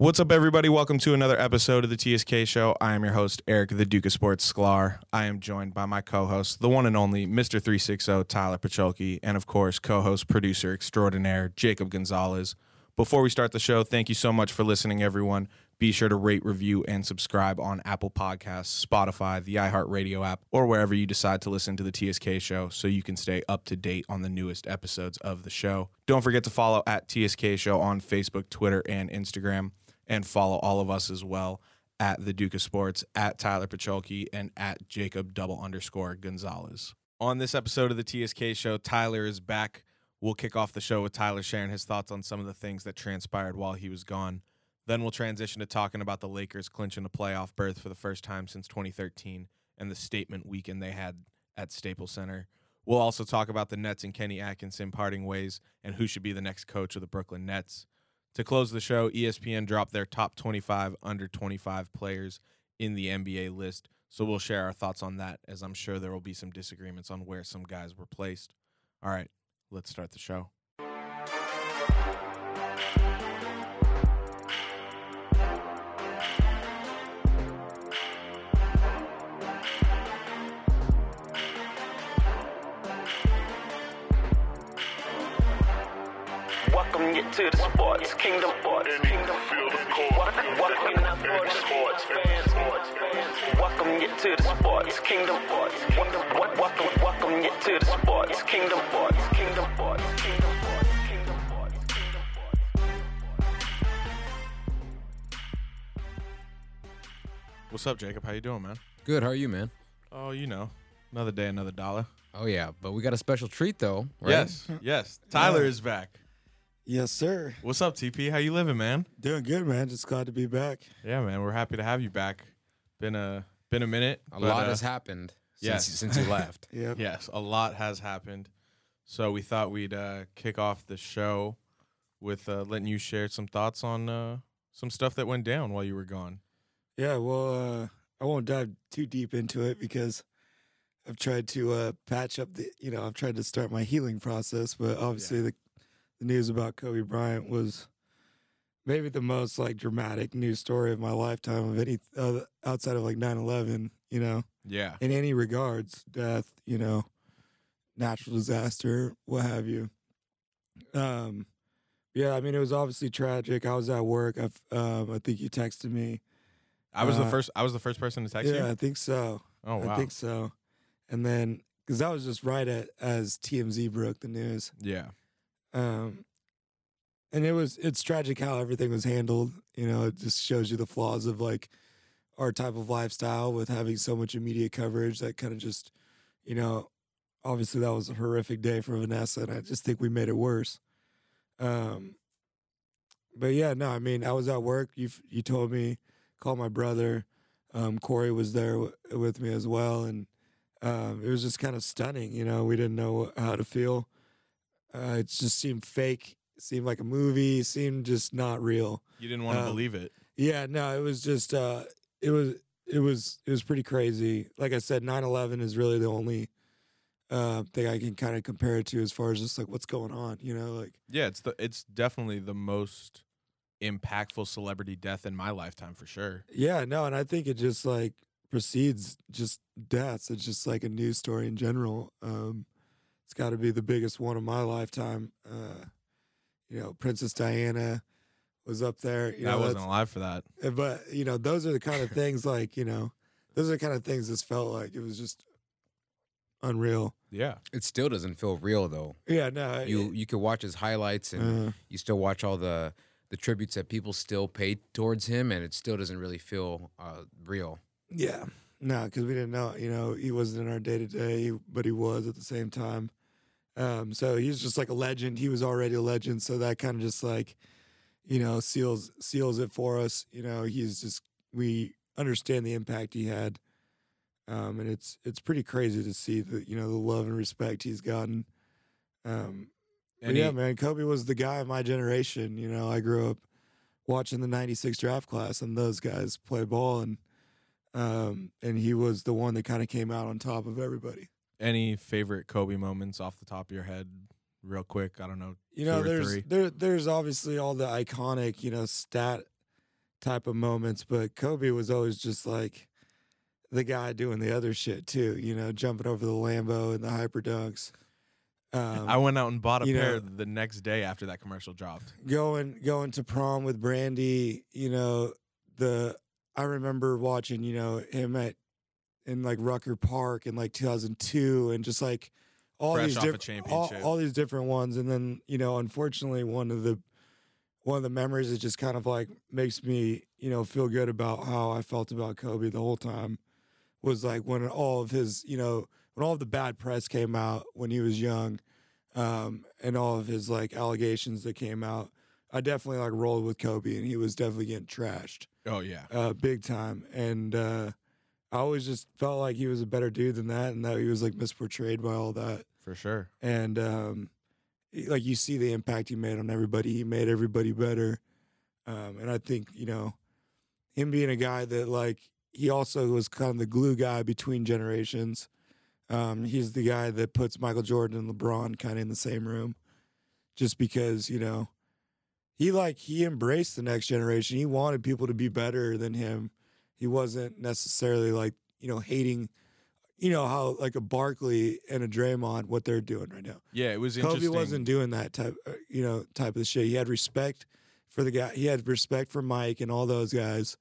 What's up, everybody? Welcome to another episode of the TSK Show. I am your host, Eric, the Duke of Sports Sklar. I am joined by my co host, the one and only Mr. 360, Tyler Pacholke, and of course, co host, producer extraordinaire, Jacob Gonzalez. Before we start the show, thank you so much for listening, everyone. Be sure to rate, review, and subscribe on Apple Podcasts, Spotify, the iHeartRadio app, or wherever you decide to listen to the TSK show so you can stay up to date on the newest episodes of the show. Don't forget to follow at TSK Show on Facebook, Twitter, and Instagram, and follow all of us as well at the Duke of Sports, at Tyler Pacholke, and at Jacob double underscore Gonzalez. On this episode of the TSK show, Tyler is back. We'll kick off the show with Tyler sharing his thoughts on some of the things that transpired while he was gone. Then we'll transition to talking about the Lakers clinching a playoff berth for the first time since 2013 and the statement weekend they had at Staples Center. We'll also talk about the Nets and Kenny Atkinson parting ways and who should be the next coach of the Brooklyn Nets. To close the show, ESPN dropped their top 25 under 25 players in the NBA list. So we'll share our thoughts on that, as I'm sure there will be some disagreements on where some guys were placed. All right, let's start the show. Welcome you to the sports kingdom. Sports kingdom. Welcome, welcome you for the sports fans. Welcome you to the sports kingdom. Sports Welcome, welcome you to the sports kingdom. Sports kingdom. Sports kingdom. Sports kingdom. Sports kingdom. What's up, Jacob? How you doing, man? Good. How are you, man? Oh, you know, another day, another dollar. Oh yeah, but we got a special treat though. Right? Yes, yes. Tyler is back. Yes, sir. What's up, TP? How you living, man? Doing good, man. Just glad to be back. Yeah, man. We're happy to have you back. Been a been a minute. A but, lot uh, has happened yes. since, since you left. Yep. Yes, a lot has happened. So we thought we'd uh, kick off the show with uh, letting you share some thoughts on uh, some stuff that went down while you were gone. Yeah. Well, uh, I won't dive too deep into it because I've tried to uh, patch up the. You know, I've tried to start my healing process, but obviously the the news about Kobe Bryant was maybe the most like dramatic news story of my lifetime of any uh, outside of like 9/11. You know, Yeah, in any regards, death. You know, natural disaster, what have you. Um, yeah, I mean, it was obviously tragic. I was at work. I've, um, I think you texted me. I was the Uh, first. I was the first person to text yeah, you. Yeah i think so. Oh wow. I think so. And then, because that was just right at as TMZ broke the news. yeah, Um, and it was it's tragic how everything was handled. You know, it just shows you the flaws of like our type of lifestyle with having so much immediate coverage that kind of just, you know, obviously that was a horrific day for Vanessa, and I just think we made it worse. Um, but yeah, no, I mean, I was at work. You you told me, call my brother. Um, Corey was there w- with me as well, and um, it was just kind of stunning. You know, we didn't know how to feel. Uh, it just seemed fake. Seemed like a movie. Seemed just not real. you didn't want to Um, believe it. Yeah, no, it was just uh it was it was it was pretty crazy. Like I said, 9/11 is really the only uh thing I can kind of compare it to as far as just like what's going on, you know, like Yeah, it's the it's definitely the most impactful celebrity death in my lifetime for sure. yeah, no, and I think it just like precedes just deaths. It's just like a news story in general. Um it's got to be the biggest one of my lifetime. Uh you know, Princess Diana was up there, you I wasn't alive for that. Uh, but you know those are the kind of things like you know those are the kind of things this felt like it was just unreal Yeah, It still doesn't feel real though. yeah no You you could watch his highlights and uh, you still watch all the the tributes that people still pay towards him, and it still doesn't really feel uh, real. yeah no because we didn't know you know he wasn't in our day to day but he was at the same time um so he's just like a legend. He was already a legend. So that kind of just like you know seals seals it for us. You know he's just we understand the impact he had. Um and it's it's pretty crazy to see the you know the love and respect he's gotten. Um and yeah, man, Kobe was the guy of my generation. You know, I grew up watching the '96 draft class and those guys play ball, and um, and he was the one that kind of came out on top of everybody. Any favorite Kobe moments off the top of your head, real quick? I don't know. You know, there's there there's obviously all the iconic, you know, stat type of moments, but Kobe was always just like the guy doing the other shit too. You know, jumping over the Lambo and the hyper dunks. Um, I went out and bought a pair know- the next day after that commercial dropped. going going to prom with Brandy, you know, the I remember watching, you know, him at in like Rucker Park in like 2002 and just like all Fresh these different all, all these different ones and then, you know, unfortunately one of the one of the memories that just kind of like makes me, you know, feel good about how I felt about Kobe the whole time was like when all of his, you know, when all of the bad press came out when he was young, um, and all of his like allegations that came out, I definitely like rolled with Kobe, and he was definitely getting trashed, Oh yeah. uh, big time. And uh, I always just felt like he was a better dude than that, and that he was like misportrayed by all that. For sure. And um, like you see the impact he made on everybody. He made everybody better. Um, and I think you know him being a guy that like he also was kind of the glue guy between generations. Um, he's the guy that puts Michael Jordan and LeBron kind of in the same room, just because you know he like he embraced the next generation. He wanted people to be better than him. He wasn't necessarily like you know hating, you know how like a Barkley and a Draymond what they're doing right now. Yeah, it was Kobe wasn't doing that type, uh, you know, type of shit. He had respect for the guy. He had respect for Mike and all those guys,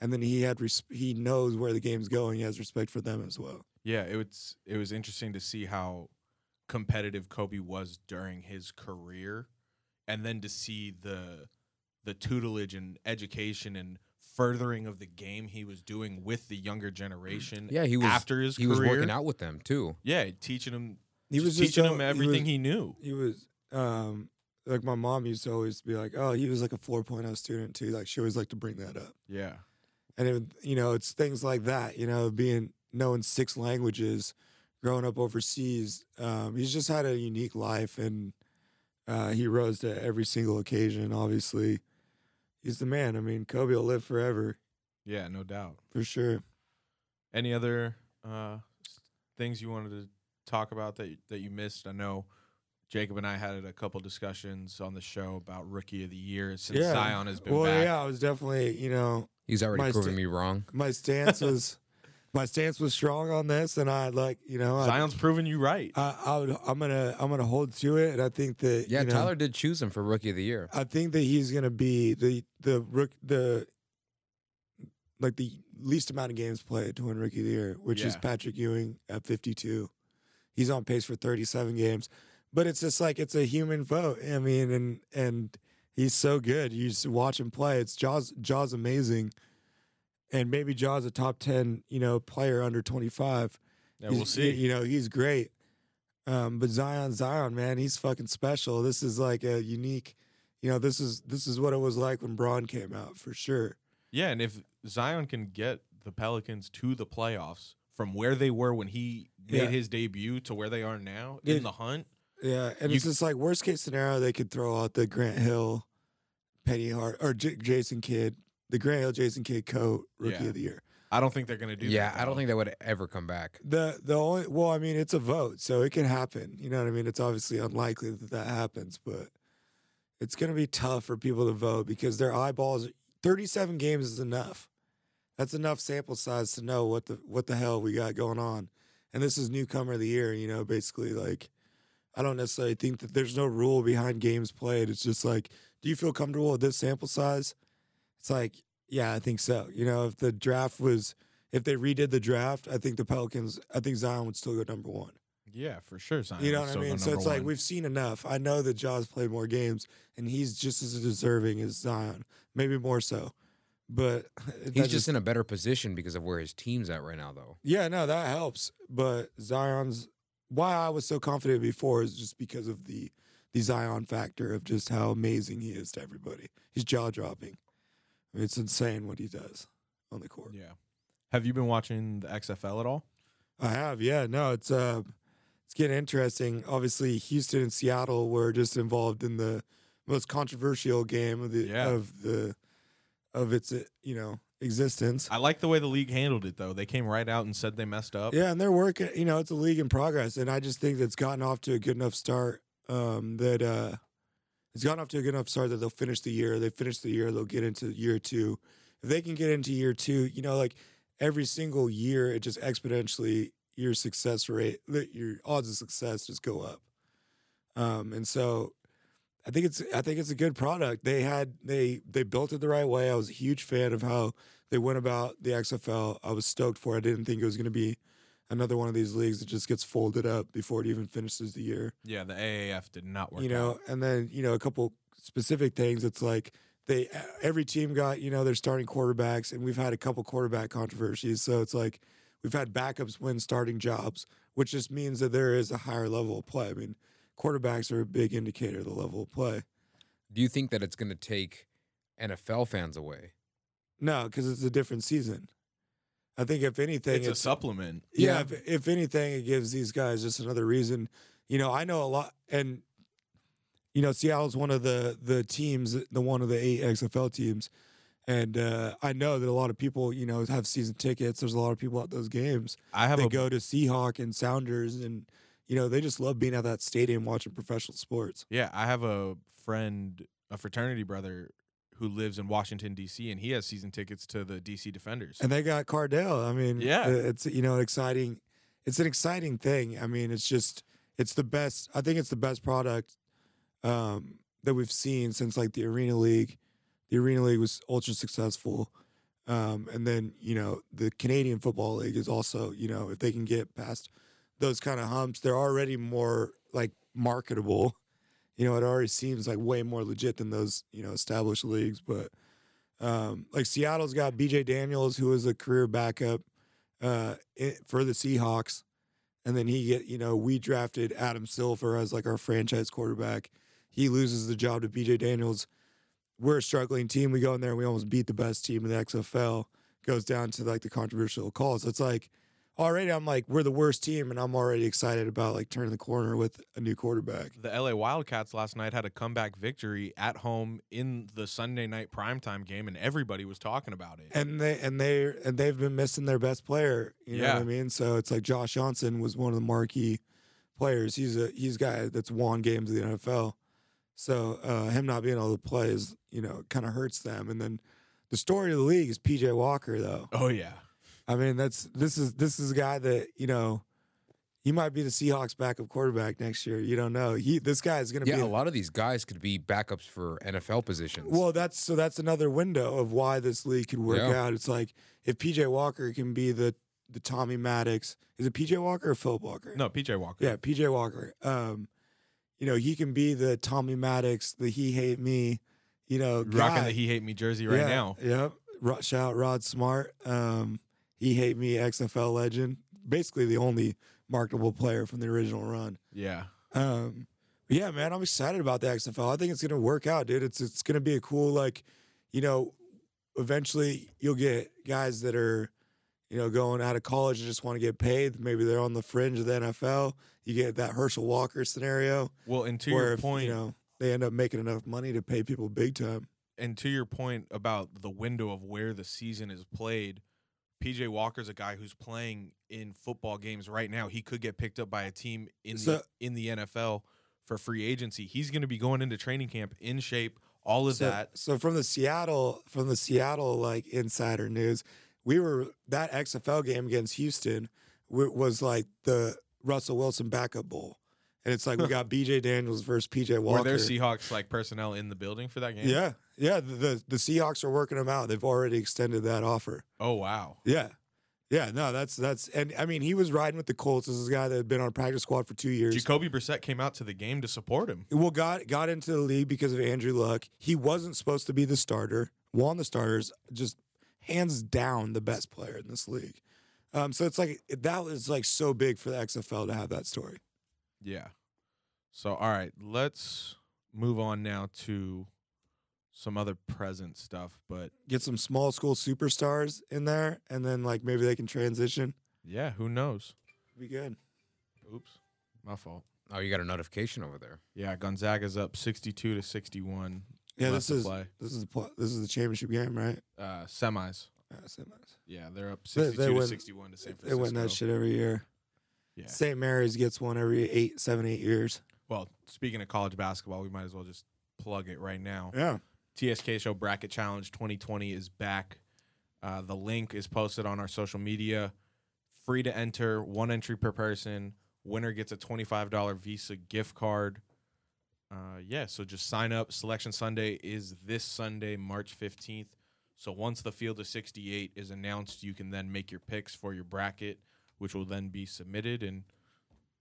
and then he had res- he knows where the game's going. He has respect for them as well. Yeah, it was it was interesting to see how competitive Kobe was during his career and then to see the the tutelage and education and furthering of the game he was doing with the younger generation Yeah, he was after his he career. was working out with them too. Yeah, teaching him He was teaching so- him he everything was- he knew. He was um like my mom used to always be like, "Oh, he was like a 4.0 student too." Like she always liked to bring that up. Yeah. and it, you know it's things like that you know being knowing six languages growing up overseas um, he's just had a unique life and uh, he rose to every single occasion obviously he's the man i mean kobe will live forever Yeah, no doubt. for sure Any other uh, s- things you wanted to talk about that that you missed? I know Jacob and I had a couple discussions on the show about rookie of the year since Yeah. Zion has been well back. yeah i was definitely you know He's already My proven sta- me wrong. my stance was my stance was strong on this and i like you know I, Zion's proven you right. I, I would i'm gonna i'm gonna hold to it and i think that Yeah, you know, Tyler did choose him for rookie of the year. I think that he's gonna be the the rook the like the least amount of games played to win Rookie of the Year, which is Patrick Ewing at 52. He's on pace for 37 games, but it's just like it's a human vote. I mean, and and he's so good. You just watch him play. It's Ja's. Ja's amazing, and maybe Ja's a top 10 you know player under 25. yeah, He's- we'll see. You know, he's great. Um, but Zion, Zion, man, he's fucking special. This is like a unique, you know, this is this is what it was like when Bron came out for sure. Yeah, and if Zion can get the Pelicans to the playoffs from where they were when he made Yeah. his debut to where they are now in the hunt, Yeah, and You- it's just like worst case scenario, they could throw out the Grant Hill, Penny Hart, or J- Jason Kidd, the Grant Hill, Jason Kidd coat rookie Yeah. of the year. I don't think they're going to do Yeah, that. I don't think that would ever come back. The the only well, I mean, it's a vote, so it can happen. You know what I mean? It's obviously unlikely that that happens, but it's going to be tough for people to vote because their eyeballs. Thirty-seven games is enough. That's enough sample size to know what the what the hell we got going on. And this is newcomer of the year. You know, basically, like I don't necessarily think that there's no rule behind games played. It's just like, do you feel comfortable with this sample size? It's like, yeah, I think so. You know, if the draft was, if they redid the draft, I think the Pelicans, I think Zion would still go number one. Yeah, for sure. Zion You know what I mean? So number it's like we've seen enough. I know that Ja's played more games, and he's just as deserving as Zion, maybe more so. But that He's just in a better position because of where his team's at right now, though. yeah, no, that helps. But Zion's why I was so confident before is just because of the the Zion factor of just how amazing he is to everybody. He's jaw dropping. I mean, it's insane what he does on the court. Yeah. Have you been watching the XFL at all? I have, yeah. No, it's uh it's getting interesting. Obviously, Houston and Seattle were just involved in the most controversial game of the Yeah. of the of its uh, you know existence. I like the way the league handled it, though. They came right out and said they messed up. Yeah, and they're working. You know, it's a league in progress, and I just think that's gotten off to a good enough start. Um, that uh, it's gotten off to a good enough start that they'll finish the year. They finish the year, they'll get into year two, if they can get into year two, you know, like every single year, it just exponentially your success rate, your odds of success just go up. Um, and so I think it's I think it's a good product. They had they they built it the right way. I was a huge fan of how they went about the XFL. I was stoked for. it. I didn't think it was going to be another one of these leagues that just gets folded up before it even finishes the year Yeah, the AAF did not work. you know, out. and then you know a couple specific things. It's like they every team got you know their starting quarterbacks, and we've had a couple quarterback controversies. So it's like we've had backups win starting jobs, which just means that there is a higher level of play. I mean, quarterbacks are a big indicator of the level of play. Do you think that it's going to take NFL fans away? No, because it's a different season. I think if anything, it's a supplement. Yeah, Yeah. if, if anything, it gives these guys just another reason. You know, I know a lot, and you know, Seattle's one of the the teams, the one of the eight XFL teams, and uh, I know that a lot of people, you know, have season tickets. There's a lot of people at those games. I have they a go to Seahawk and Sounders, and you know, they just love being at that stadium watching professional sports. Yeah, I have a friend, a fraternity brother who lives in Washington D.C. and he has season tickets to the D.C. Defenders. And they got Cardale. I mean, Yeah. it's you know exciting. It's an exciting thing. I mean, it's just it's the best. I think it's the best product um, that we've seen since like the Arena League. The Arena League was ultra successful, um, and then you know the Canadian Football League is also you know if they can get past those kind of humps, they're already more like marketable. You know, it already seems like way more legit than those you know established leagues, but um, like Seattle's got BJ Daniels, who is a career backup uh, i- for the Seahawks, and then he get you know we drafted Adam Silver as like our franchise quarterback. He loses the job to BJ Daniels. We're a struggling team. We go in there and we almost beat the best team in the XFL. Goes down to like the controversial calls. It's like already I'm like we're the worst team, and I'm already excited about like turning the corner with a new quarterback. the L.A. Wildcats last night had a comeback victory at home in the Sunday night primetime game, and everybody was talking about it. and they and they and they've been missing their best player. You know what Yeah. I mean? So it's like Josh Johnson was one of the marquee players. He's a he's a guy that's won games in the NFL. So uh, him not being able to play is you know kind of hurts them. And then the story of the league is PJ Walker though. oh yeah, I mean that's this is this is a guy that you know. He might be the Seahawks backup quarterback next year. You don't know. He this guy is going to Yeah, be a lot of these guys could be backups for NFL positions. Well, that's so that's another window of why this league could work Yeah. out. It's like if PJ Walker can be the the Tommy Maddox, is it PJ Walker or Philip Walker? no PJ Walker. Yeah, PJ Walker. Um, you know, he can be the Tommy Maddox, the he hate me, you know, rocking guy. the he hate me jersey right Yeah, now. Yep. Ro- Shout out Rod Smart. Um, he hate me XFL legend. Basically the only marketable player from the original run. Yeah, Um, yeah, man, I'm excited about the XFL. I think it's gonna work out, dude. It's it's gonna be a cool like, you know, eventually you'll get guys that are, you know, going out of college and just want to get paid. Maybe they're on the fringe of the NFL. You get that Herschel Walker scenario well, and to your if, point, you know they end up making enough money to pay people big time. and to your point about the window of where the season is played, PJ Walker's a guy who's playing in football games right now. He could get picked up by a team in So- the in the NFL for free agency. He's going to be going into training camp in shape, all of so, that. so from the Seattle from the Seattle like insider news, we were that XFL game against Houston w- was like the Russell Wilson backup bowl, and it's like we got BJ Daniels versus PJ Walker. Were there Seahawks like personnel in the building for that game? yeah, yeah. The, the the Seahawks are working them out. They've already extended that offer. Oh wow. Yeah. Yeah, no, that's that's and I mean he was riding with the Colts. This is a guy that had been on practice squad for two years. Jacoby Brissett came out to the game to support him. Well, got got into the league because of Andrew Luck. He wasn't supposed to be the starter. Won the starters, just hands down the best player in this league. Um, so it's like that was like so big for the XFL to have that story. Yeah. So all right, let's move on now to some other present stuff, but Get some small school superstars in there, and then like maybe they can transition. yeah, who knows? Be good. Oops. My fault. oh, you got a notification over there. Yeah, Gonzaga's up 62 to 61. Yeah, this is play. this is the pl- this is the championship game, right? Uh, semis. Uh, semis. Yeah, they're up They- 62 they to win- 61 to San Francisco. They win that shit every year. Yeah. St. Mary's gets one every eight, seven, eight years. Well, speaking of college basketball, we might as well just plug it right now. Yeah. TSK Show Bracket Challenge 2020 is back. Uh, the link is posted on our social media. Free to enter, one entry per person. Winner gets a $25 Visa gift card. Uh, yeah, so just sign up. Selection Sunday is this Sunday, March 15th. So once the field of 68 is announced, you can then make your picks for your bracket, which will then be submitted. And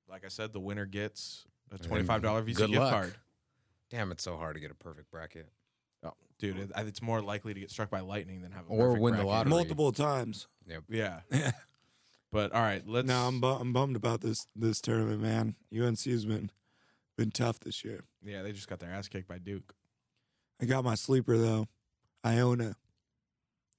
like I said, the winner gets a $25 Visa gift luck. card. Damn, it's so hard to get a perfect bracket. Dude, it, it's more likely to get struck by lightning than have a Or perfect win the lottery. Multiple times. Yeah, Yeah. but all right, let's. No, I'm, bu- I'm bummed about this this tournament, man. UNC has been been tough this year. yeah, they just got their ass kicked by Duke. I got my sleeper though, Iona.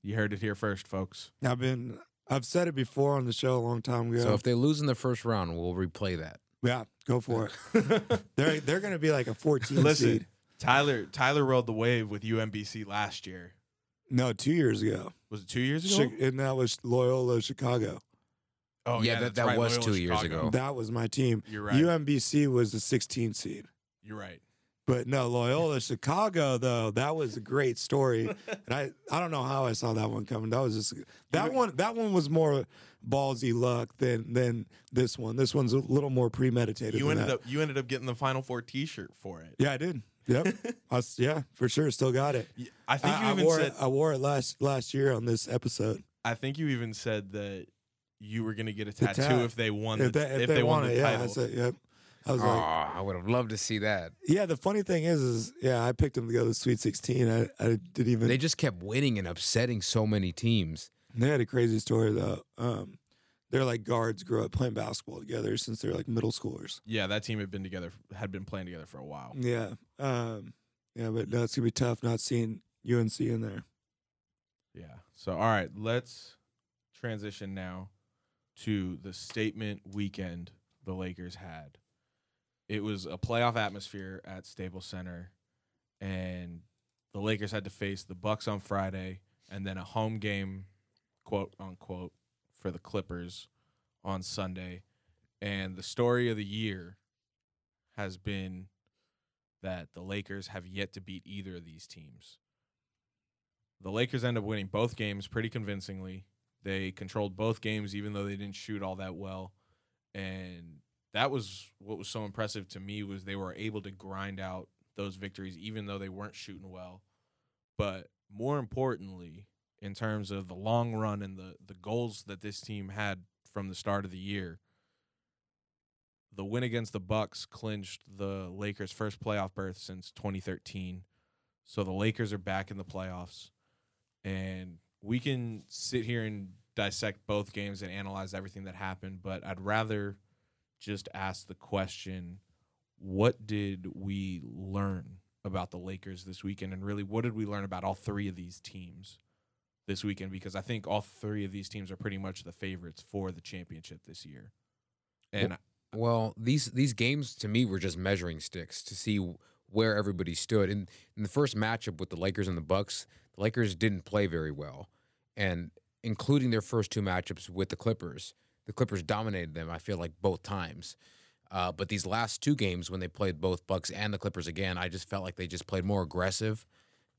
You heard it here first, folks. I've been I've said it before on the show a long time ago. So if they lose in the first round, we'll replay that. yeah, go for it. they're they're gonna be like a 14 Listen, seed. Tyler Tyler rode the wave with UMBC last year. No, two years ago, Was it two years ago? Chi- and that was Loyola Chicago. oh Yeah, that- that right, was Loyola two years Chicago. ago. That was my team. You're right. UMBC was the 16th seed. You're right. But no, Loyola Chicago though, that was a great story. and I, I don't know how I saw that one coming. That was just that one that one was more ballsy luck than than this one. This one's a little more premeditated. You than ended that. up you ended up getting the Final Four T-shirt for it. Yeah, I did. Yep. I s yeah, for sure. Still got it. I think you I, I wore said it, I wore it last last year on this episode. I think you even said that you were gonna get a The tattoo tat. if they won If the, they, if if they, they won want the it, yeah. I title. said, yep. I was Oh, like, I would have loved to see that. yeah. The funny thing is, is yeah, I picked them to go to the Sweet 16. I, I didn't even. They just kept winning and upsetting so many teams. They had a crazy story though. Um, they're like guards, grew up playing basketball together since they're like middle schoolers. yeah, that team had been together had been playing together for a while. Yeah, um, yeah, but no, it's gonna be tough not seeing UNC in there. Yeah. So all right, let's transition now to the statement weekend the Lakers had. It was a playoff atmosphere at Staples Center and the Lakers had to face the Bucks on Friday and then a home game quote unquote for the Clippers on Sunday. And the story of the year has been that the Lakers have yet to beat either of these teams. The Lakers end up winning both games pretty convincingly. They controlled both games even though they didn't shoot all that well. And that was what was so impressive to me was they were able to grind out those victories even though they weren't shooting well. But more importantly, in terms of the long run and the the goals that this team had from the start of the year, the win against the Bucks clinched the Lakers' first playoff berth since 2013. So the Lakers are back in the playoffs, and we can sit here and dissect both games and analyze everything that happened. But I'd rather just ask the question: What did we learn about the Lakers this weekend, and really, what did we learn about all three of these teams this weekend? Because I think all three of these teams are pretty much the favorites for the championship this year. And Well, these these games to me were just measuring sticks to see where everybody stood. In in the first matchup with the Lakers and the Bucks, the Lakers didn't play very well, and including their first two matchups with the Clippers, the Clippers dominated them. I feel like both times. Uh, but these last two games, when they played both Bucks and the Clippers again, I just felt like they just played more aggressive.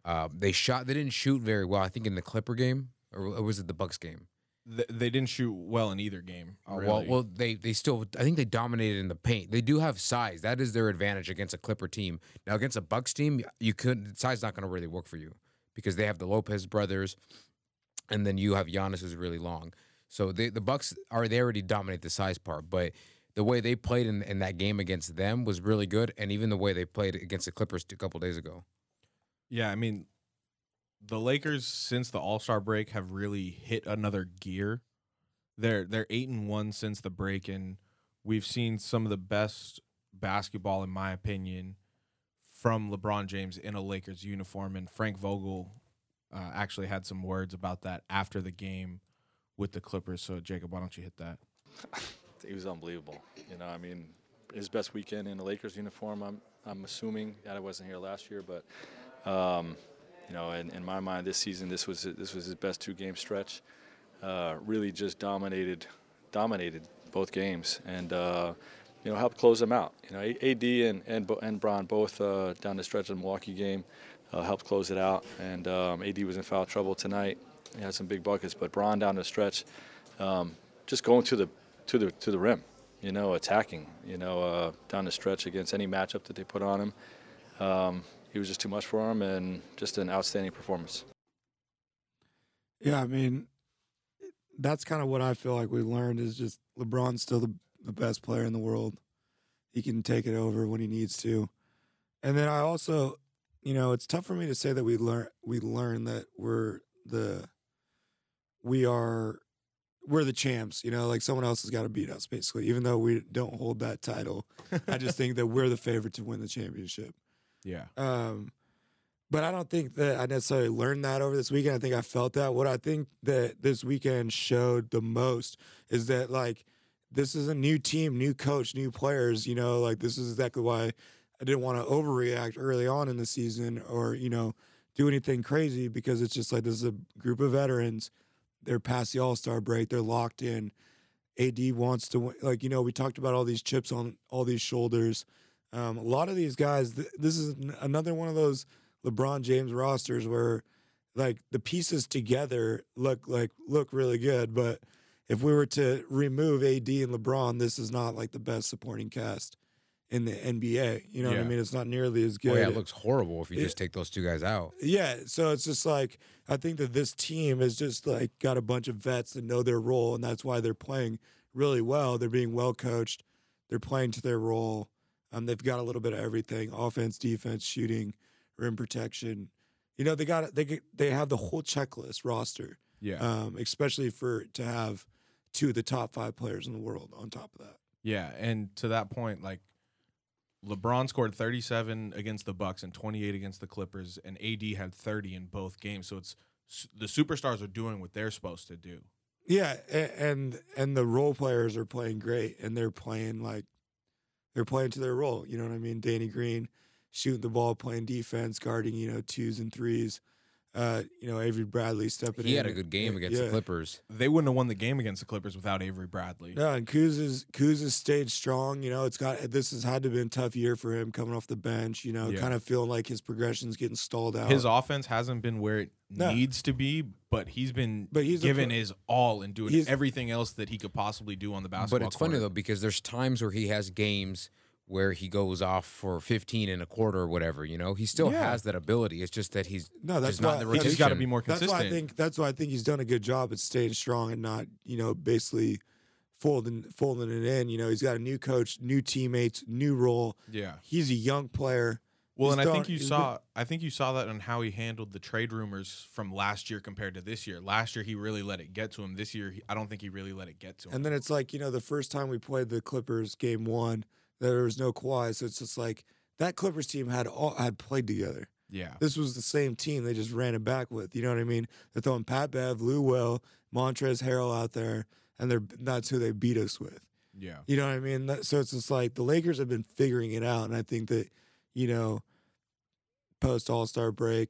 Uh, they shot. They didn't shoot very well. I think in the Clipper game, or, or was it the Bucks game? th- they didn't shoot well in either game. Uh, Well, well, they they still I think they dominated in the paint. They do have size. That is their advantage against a Clipper team. Now against a Bucks team, you couldn't. size not going to really work for you because they have the Lopez brothers, and then you have Giannis who's really long. So they, the Bucks are they already dominate the size part, but the way they played in, in that game against them was really good, and even the way they played against the Clippers a couple days ago. Yeah, I mean, the Lakers since the All Star break have really hit another gear. They're they're eight and one since the break, and we've seen some of the best basketball, in my opinion, from LeBron James in a Lakers uniform. And Frank Vogel uh, actually had some words about that after the game with the Clippers. So, Jacob, why don't you hit that? he was unbelievable. You know, I mean, his best weekend in a Lakers uniform. I'm I'm assuming that I wasn't here last year, but um, you know, in, in my mind, this season, this was this was his best two game stretch. Uh, really, just dominated dominated both games, and uh, you know, helped close them out. You know, AD and and and both uh, down the stretch of the Milwaukee game uh, helped close it out, and um, AD was in foul trouble tonight. he had some big buckets. But Bron down the stretch, um, just going to the to the to the rim, you know, attacking, you know, uh, down the stretch against any matchup that they put on him. Um, he was just too much for him, and just an outstanding performance. Yeah, I mean, that's kind of what I feel like we learned is just LeBron's still the, the best player in the world. He can take it over when he needs to. And then I also, you know, it's tough for me to say that we learn we learn that we're the we are we're the champs, you know, like someone else has got to beat us basically, even though we don't hold that title. I just think that we're the favorite to win the championship. Yeah. Um, but I don't think that I necessarily learned that over this weekend. I think I felt that. What I think that this weekend showed the most is that like this is a new team, new coach, new players. You know, like this is exactly why I didn't want to overreact early on in the season or you know do anything crazy because it's just like this is a group of veterans. They're past the All Star break. They're locked in. AD wants to. Like you know, we talked about all these chips on all these shoulders. Um, a lot of these guys. Th- this is n- another one of those LeBron James rosters where like the pieces together look like look really good, but if we were to remove AD and LeBron, this is not like the best supporting cast in the NBA. You know what I mean? It's not nearly as good. Oh yeah, it looks horrible if you It- just take those two guys out. Yeah, so it's just like I think that this team has just like got a bunch of vets that know their role, and that's why they're playing really well. They're being well coached. They're playing to their role. Um, they've got a little bit of everything: offense, defense, shooting, rim protection. You know, they got they get- they have the whole checklist roster. Yeah. Um, especially for to have two of the top five players in the world on top of that. Yeah, and to that point, like LeBron scored 37 against the Bucks and 28 against the Clippers, and AD had 30 in both games. So it's the superstars are doing what they're supposed to do. Yeah, and and the role players are playing great, and they're playing like they're playing to their role. You know what I mean? Danny Green shooting the ball, playing defense, guarding you know twos and threes. Uh, you know Avery Bradley stepping in. He had a good game against Yeah. the Clippers. They wouldn't have won the game against the Clippers without Avery Bradley. No, and Kuz is Kuz has stayed strong. You know, it's got this has had to be a tough year for him coming off the bench. You know, Yeah. kind of feeling like his progression's getting stalled out. His offense hasn't been where it No. needs to be, but he's been But he's given pro- his all and doing he's- everything else that he could possibly do on the basketball But it's funny though because there's times where he has games where he goes off for 15 and a quarter or whatever. You know, he still Yeah. has that ability. It's just that he's no, that's just not why in the He rotation. just got to be more consistent. That's why I think that's why I think he's done a good job at staying strong and not, you know, basically folding folding it in. You know, he's got a new coach, new teammates, new role. yeah. He's a young player. Well, He's and I think you he's saw I think you saw that on how he handled the trade rumors from last year compared to this year. Last year he really let it get to him. This year he, I don't think he really let it get to him. And then it's like, you know, the first time we played the Clippers game one, there was no Kawhi. So it's just like that Clippers team had all had played together. yeah. This was the same team they just ran it back with. You know what I mean? They're throwing Pat Bev, Lou Will, Montrez Harrell out there, and they're that's who they beat us with. Yeah. You know what I mean? So it's just like the Lakers have been figuring it out, and I think that you know, post All Star break,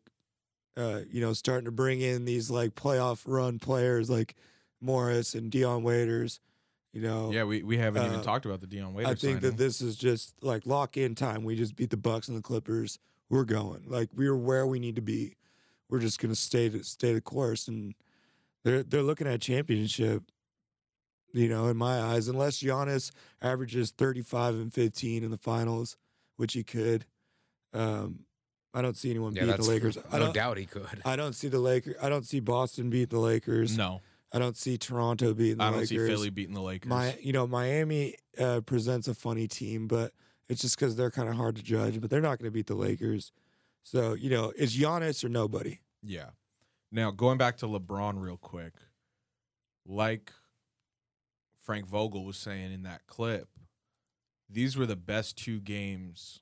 uh, you know, starting to bring in these like playoff run players like Morris and Dion Waiters. You know, Yeah, we, we haven't even uh, talked about the Dion Waiters I think signing. that this is just like lock in time. We just beat the Bucks and the Clippers. We're going like we're where we need to be. We're just gonna stay to stay the course, and they're they're looking at championship. You know, in my eyes, unless Giannis averages thirty five and fifteen in the finals, which he could, um, I don't see anyone yeah, beat the Lakers. I don't. doubt he could. I don't see the Lakers. I don't see Boston beat the Lakers. no, I don't see Toronto beating the Lakers. I don't Lakers. see Philly beating the Lakers. My, you know, Miami uh, presents a funny team, but it's just because they're kind of hard to judge. But they're not going to beat the Lakers. So you know, it's Giannis or nobody. Yeah. Now going back to LeBron real quick, like Frank Vogel was saying in that clip, these were the best two games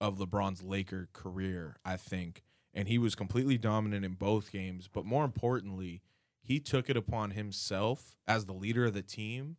of LeBron's Laker career, I think. And he was completely dominant in both games, but more importantly, he took it upon himself as the leader of the team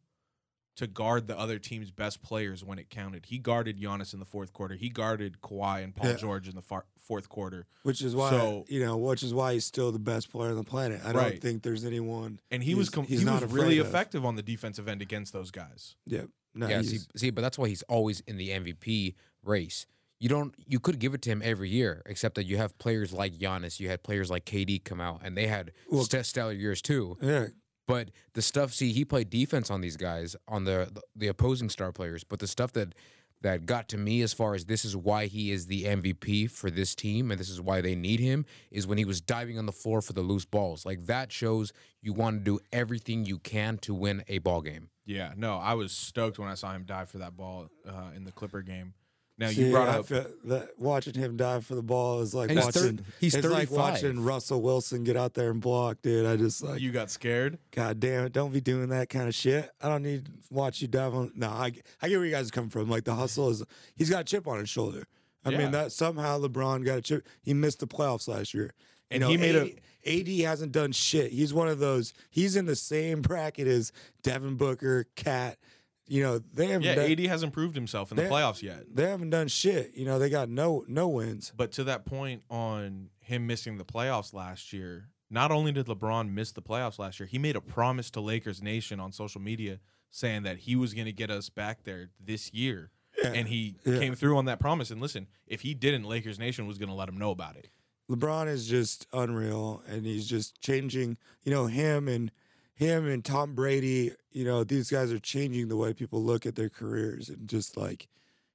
to guard the other team's best players when it counted. He guarded Giannis in the fourth quarter. He guarded Kawhi and Paul Yeah. George in the far- fourth quarter. Which is why So- you know, which is why he's still the best player on the planet. I don't think there's anyone. and he was com- he's he not was really of. effective on the defensive end against those guys. Yeah, no, yeah, see, see, but that's why he's always in the MVP race. You don't you could give it to him every year, except that you have players like Giannis, you had players like KD come out, and they had Well- st- stellar years too. Yeah, But the stuff, see, he played defense on these guys, on the the opposing star players. But the stuff that that got to me as far as this is why he is the MVP for this team and this is why they need him is when he was diving on the floor for the loose balls. Like that shows you want to do everything you can to win a ball game. Yeah, no, I was stoked when I saw him dive for that ball uh, in the Clipper game. Now See, you brought I up that watching him dive for the ball is like And he's watching. thir- he's it's like watching Russell Wilson get out there and block, dude. I just like, you got scared. God damn it, don't be doing that kind of shit. I don't need to watch you dive on. No, I, I get where you guys are coming from. Like the hustle is, he's got a chip on his shoulder. I Yeah. mean that somehow LeBron got a chip. He missed the playoffs last year, And you know, he made a- AD, AD hasn't done shit. He's one of those. He's in the same bracket as Devin Booker, Cat. You know they haven't. Yeah, done, AD hasn't proved himself in the playoffs yet. They haven't done shit. You know they got no no wins. But to that point on him missing the playoffs last year, not only did LeBron miss the playoffs last year, he made a promise to Lakers Nation on social media saying that he was going to get us back there this year. Yeah. And he Yeah. came through on that promise. And listen, if he didn't, Lakers Nation was going to let him know about it. LeBron is just unreal, and he's just changing. You know him and him and Tom Brady. You know these guys are changing the way people look at their careers, and just like,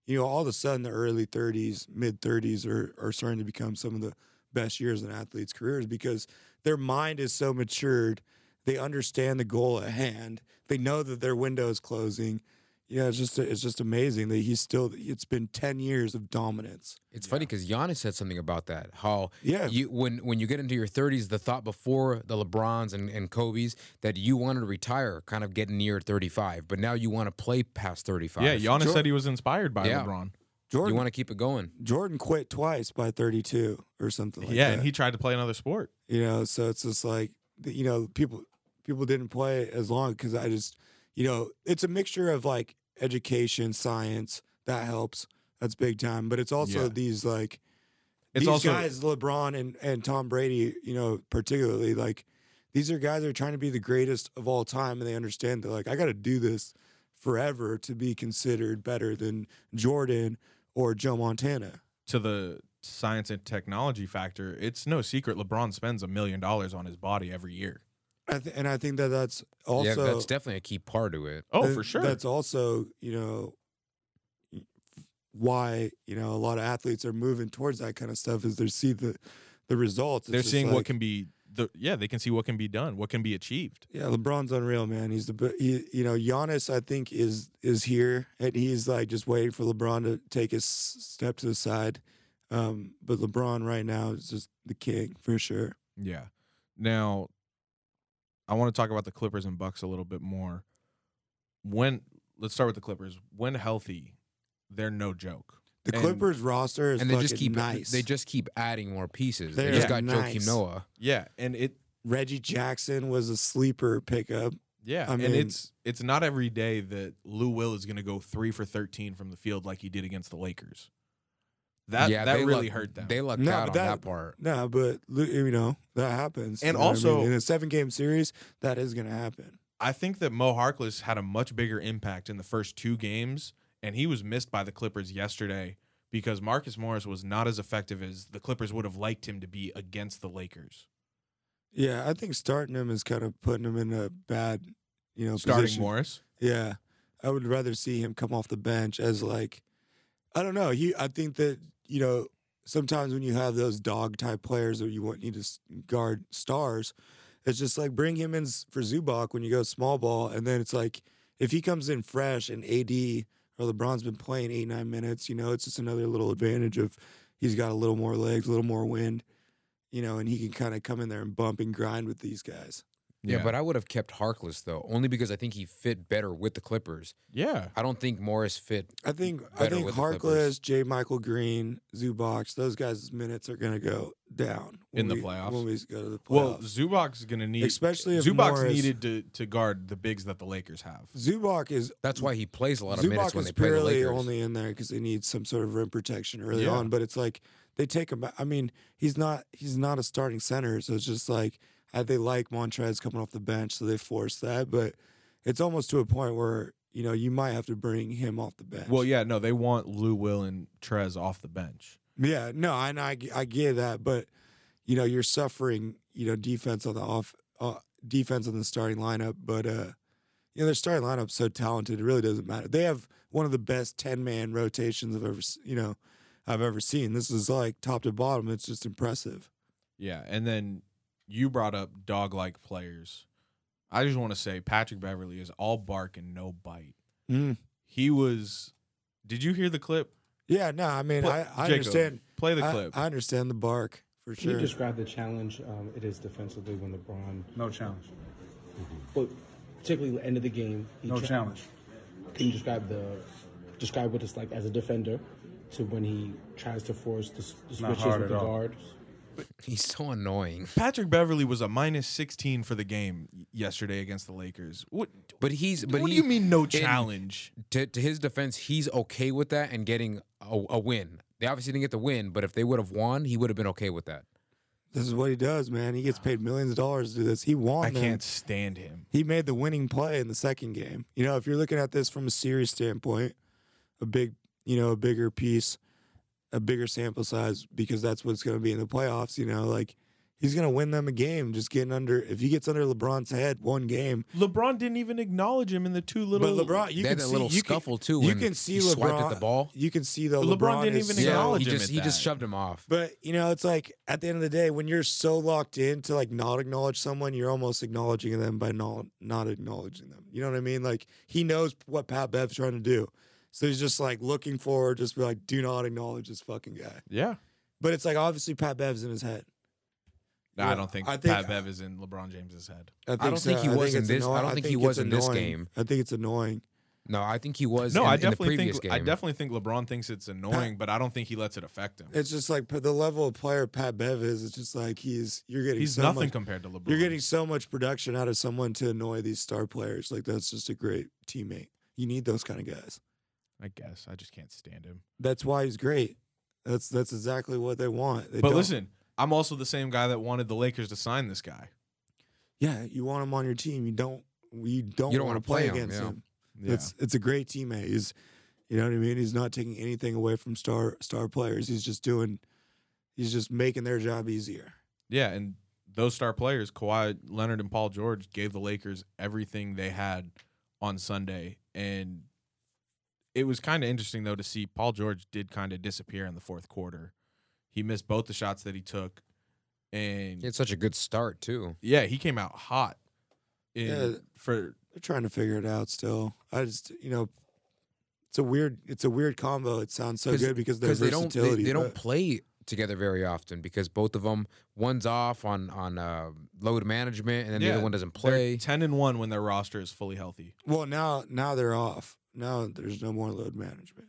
you know, all of a sudden the early 30s, mid 30s are are starting to become some of the best years in athletes' careers because their mind is so matured. They understand the goal at hand. They know that their window is closing. Yeah, it's just it's just amazing that he's still. It's been ten years of dominance. It's funny because Giannis said something about that. How Yeah. you when when you get into your 30s, the thought before the LeBrons and, and Kobe's that you wanted to retire, kind of getting near 35, but now you want to play past 35. Yeah, Giannis Sure. said he was inspired by Yeah. LeBron. Jordan You want to keep it going. Jordan quit twice by 32 or something like yeah, that. and he tried to play another sport. you know, so it's just like you know, people people didn't play as long because I just, you know, it's a mixture of like education, science that helps. That's big time, but it's also Yeah. these like It's these also guys, LeBron and and Tom Brady, you know, particularly like these are guys that are trying to be the greatest of all time, and they understand that like I got to do this forever to be considered better than Jordan or Joe Montana. to the science and technology factor. It's no secret LeBron spends a million dollars on his body every year. I th- and I think that that's also yeah, that's definitely a key part to it. Oh, th- for sure. That's also you know why you know a lot of athletes are moving towards that kind of stuff is they see the the results. It's They're just seeing what can be the yeah, they can see what can be done, what can be achieved. Yeah, LeBron's unreal, man. He's the be- he, you know Giannis. I think is is here, and he's like just waiting for LeBron to take his step to the side. Um, but LeBron right now is just the king for sure. Yeah. Now, I want to talk about the Clippers and Bucks a little bit more. When let's start with the Clippers. When healthy, they're no joke. The And- Clippers roster is And they just keep nice. they just keep adding more pieces. They're They just got nice. Joakim Noah. Yeah, and it Reggie Jackson was a sleeper pickup. yeah, I and it's it's not every day that Lou Will is going to go 3 for 13 from the field like he did against the Lakers. That yeah, that really luck- hurt them. They lucked No, out but on that- that part. No, but you know that happens. And you know what I mean? also- in a seven game series, that is going to happen. I think that Mo Harkless had a much bigger impact in the first two games, and he was missed by the Clippers yesterday because Marcus Morris was not as effective as the Clippers would have liked him to be against the Lakers. Yeah, I think starting him is kind of putting him in a bad, you know, Starting position. Morris. Yeah, I would rather see him come off the bench as like, I don't know. I think that you know, sometimes when you have those dog type players or you want need to guard stars, it's just like bring him in for Zubac when you go small ball, and then it's like if he comes in fresh and AD or LeBron's been playing eight nine minutes, you know, it's just another little advantage of he's got a little more legs, a little more wind. You know, and he can kind of come in there and bump and grind with these guys. Yeah, but I would have kept Harkless though, only because I think he fit better with the Clippers. yeah, I don't think Morris fit. I think I think with the Clippers. Harkless, JaMychal Green, Zubac, those guys' minutes are going to go down In the when we- playoffs? When we go to the playoffs, well, playoffs, is going to need especially if Zubac's Morris, needed to to guard the bigs that the Lakers have. Zubac is That's why he plays a lot of minutes Zubac when is they play the purely Lakers. only in there because they need some sort of rim protection early Yeah. on. But it's like they take him. I mean, he's not he's not a starting center, so it's just like uh, they like Montrez coming off the bench, so they force that. But it's almost to a point where you know, you might have to bring him off the bench. Well, yeah, no, they want Lou Will and Trez off the bench. Yeah, no, I I, I get that, but you know you're suffering, you know, defense on the off uh, defense on the starting lineup, but uh, you know their starting lineup's so talented, it really doesn't matter. They have one of the best ten man rotations I've ever you know I've ever seen. This is like top to bottom. It's just impressive. Yeah, and then you brought up dog like players. I just want to say Patrick Beverley is all bark and no bite. Mm. He was. Did you hear the clip? Yeah, no, I mean Pl- I, I Jacob, understand. Play the clip. I understand the bark for sure. Can you describe the challenge um, it is defensively when LeBron, No challenge. but particularly the end of the game? No cha- challenge. Can you describe the describe what it's like as a defender to when he tries to force the, the switches with the at all. guards? He's so annoying. Patrick Beverley was a minus 16 for the game yesterday against the Lakers. What? But he's but what he, do you mean no in- challenge? to, to his defense, he's okay with that and getting a, a win. They obviously didn't get the win, but if they would have won, he would have been okay with that. This is what he does, man. He gets paid millions of dollars to do this. He won. I them. can't stand him. he made the winning play in the second game. You know, if you're looking at this from a series standpoint, a big, you know, a bigger piece, a bigger sample size, because that's what's going to be in the playoffs. You know, like he's going to win them a game just getting under. If he gets under LeBron's head one game, LeBron didn't even acknowledge him in the two little. but LeBron, you they can had a see little you scuffle can, too. You can see he LeBron swiped at the ball. You can see though LeBron LeBron, didn't is even so- acknowledge he him just at he just that. shoved him off. But you know, it's like at the end of the day, when you're so locked in to like not acknowledge someone, you're almost acknowledging them by not not acknowledging them. You know what I mean? Like he knows what Pat Bev's trying to do, so he's just like looking forward, just be like, do not acknowledge this fucking guy. Yeah. But it's like obviously Pat Bev's in his head. No, I don't think, I think- Pat Bev is in LeBron James's head. I, think don't think so. he was in it's this- I don't think he was it's in this game. I think it's annoying. No, I think he was. No, in, I in the definitely previous think game. I definitely think LeBron thinks it's annoying, but I don't think he lets it affect him. It's just like the level of player Pat Bev is. It's just like he's you're getting He's so nothing much- compared to LeBron. You're getting so much production out of someone to annoy these star players. Like that's just a great teammate. You need those kind of guys. I guess I just can't stand him. That's why he's great. That's that's exactly what they want. They but don't- listen, I'm also the same guy that wanted the Lakers to sign this guy. yeah, you want him on your team. You don't. You don't, You don't want to play, play him, against yeah. him. Yeah. It's it's a great teammate. He's, you know what I mean. He's not taking anything away from star star players. He's just doing. He's just making their job easier. Yeah, and those star players, Kawhi Leonard and Paul George, gave the Lakers everything they had on Sunday, and it was kind of interesting though to see Paul George did kind of disappear in the fourth quarter. He missed both the shots that he took, and He had such a good start too. yeah, he came out hot. In, Yeah. for They're trying to figure it out still. I just you know. It's a weird. It's a weird combo. It sounds so good because their they don't they, they don't play together very often because both of them one's off on on uh, load management and then the other one doesn't play. ten and one when their roster is fully healthy. Well, now now they're off. Now there's no more load management.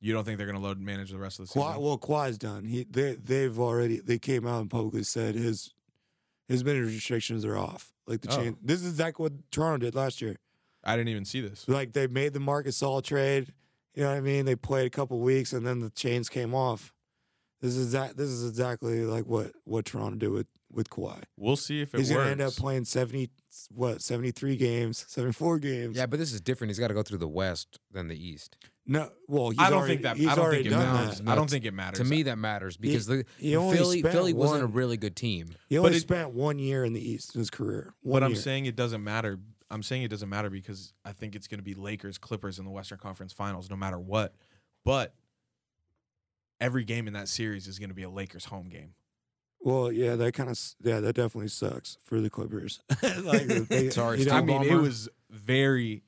You don't think they're going to load manage the rest of the season? Kawhi, well, Kawhi's done. He they they've already they came out and publicly said his his minute restrictions are off. Like the Oh. chain. This is exactly what Toronto did last year. I didn't even see this. Like they made the Marcus All trade. You know what I mean? They played a couple weeks and then the chains came off. This is that. This is exactly like what what Toronto did with with Kawhi. We'll see if it He's works. gonna end up playing seventy what seventy three games, seventy four games. Yeah, but this is different. He's got to go through the West than the East. No, well, he's I don't already, think that. he's I don't already think it done matters. that. I don't think it matters. To me, that matters because the he only Philly spent Philly wasn't a really good team. He only But it- spent one year in the East in his career. One But I'm year. saying it doesn't matter. I'm saying it doesn't matter because I think it's going to be Lakers Clippers in the Western Conference Finals no matter what. But every game in that series is going to be a Lakers home game. Well, yeah, that kind of yeah, that definitely sucks for the Clippers. like, they, Sorry, you Steve know, I mean, it was very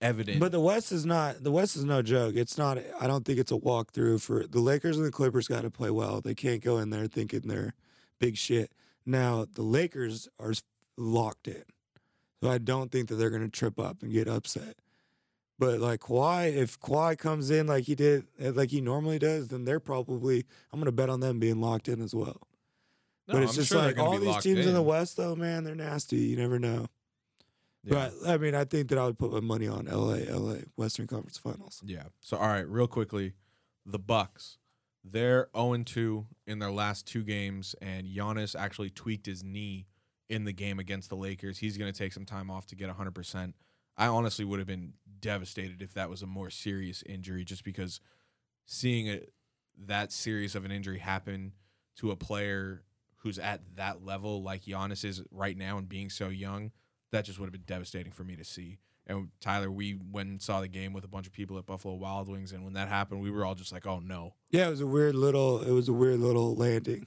evident. But the West is not the West is no joke. It's not. I don't think it's a walkthrough for the Lakers and the Clippers. Got to play well. They can't go in there thinking they're big shit. Now the Lakers are locked in, so I don't think that they're going to trip up and get upset. But like Kawhi, if Kawhi comes in like he did, eh, like he normally does, then they're probably. I'm going to bet on them being locked in as well. No, but it's I'm just sure like all these teams in. the. West, though, man, they're nasty. You never know. Yeah. But I mean, I think that I would put my money on LA, LA Western Conference Finals. Yeah. So all right, real quickly, the Bucks. They're 0 2 in their last two games, and Giannis actually tweaked his knee in the game against the Lakers. He's going to take some time off to get 100%. I honestly would have been devastated if that was a more serious injury, just because seeing it that serious of an injury happen to a player who's at that level like Giannis is right now and being so young, that just would have been devastating for me to see. And Tyler, we went and saw the game with a bunch of people at Buffalo Wild Wings, and when that happened, we were all just like, "Oh no!" Yeah, it was a weird little. It was a weird little landing.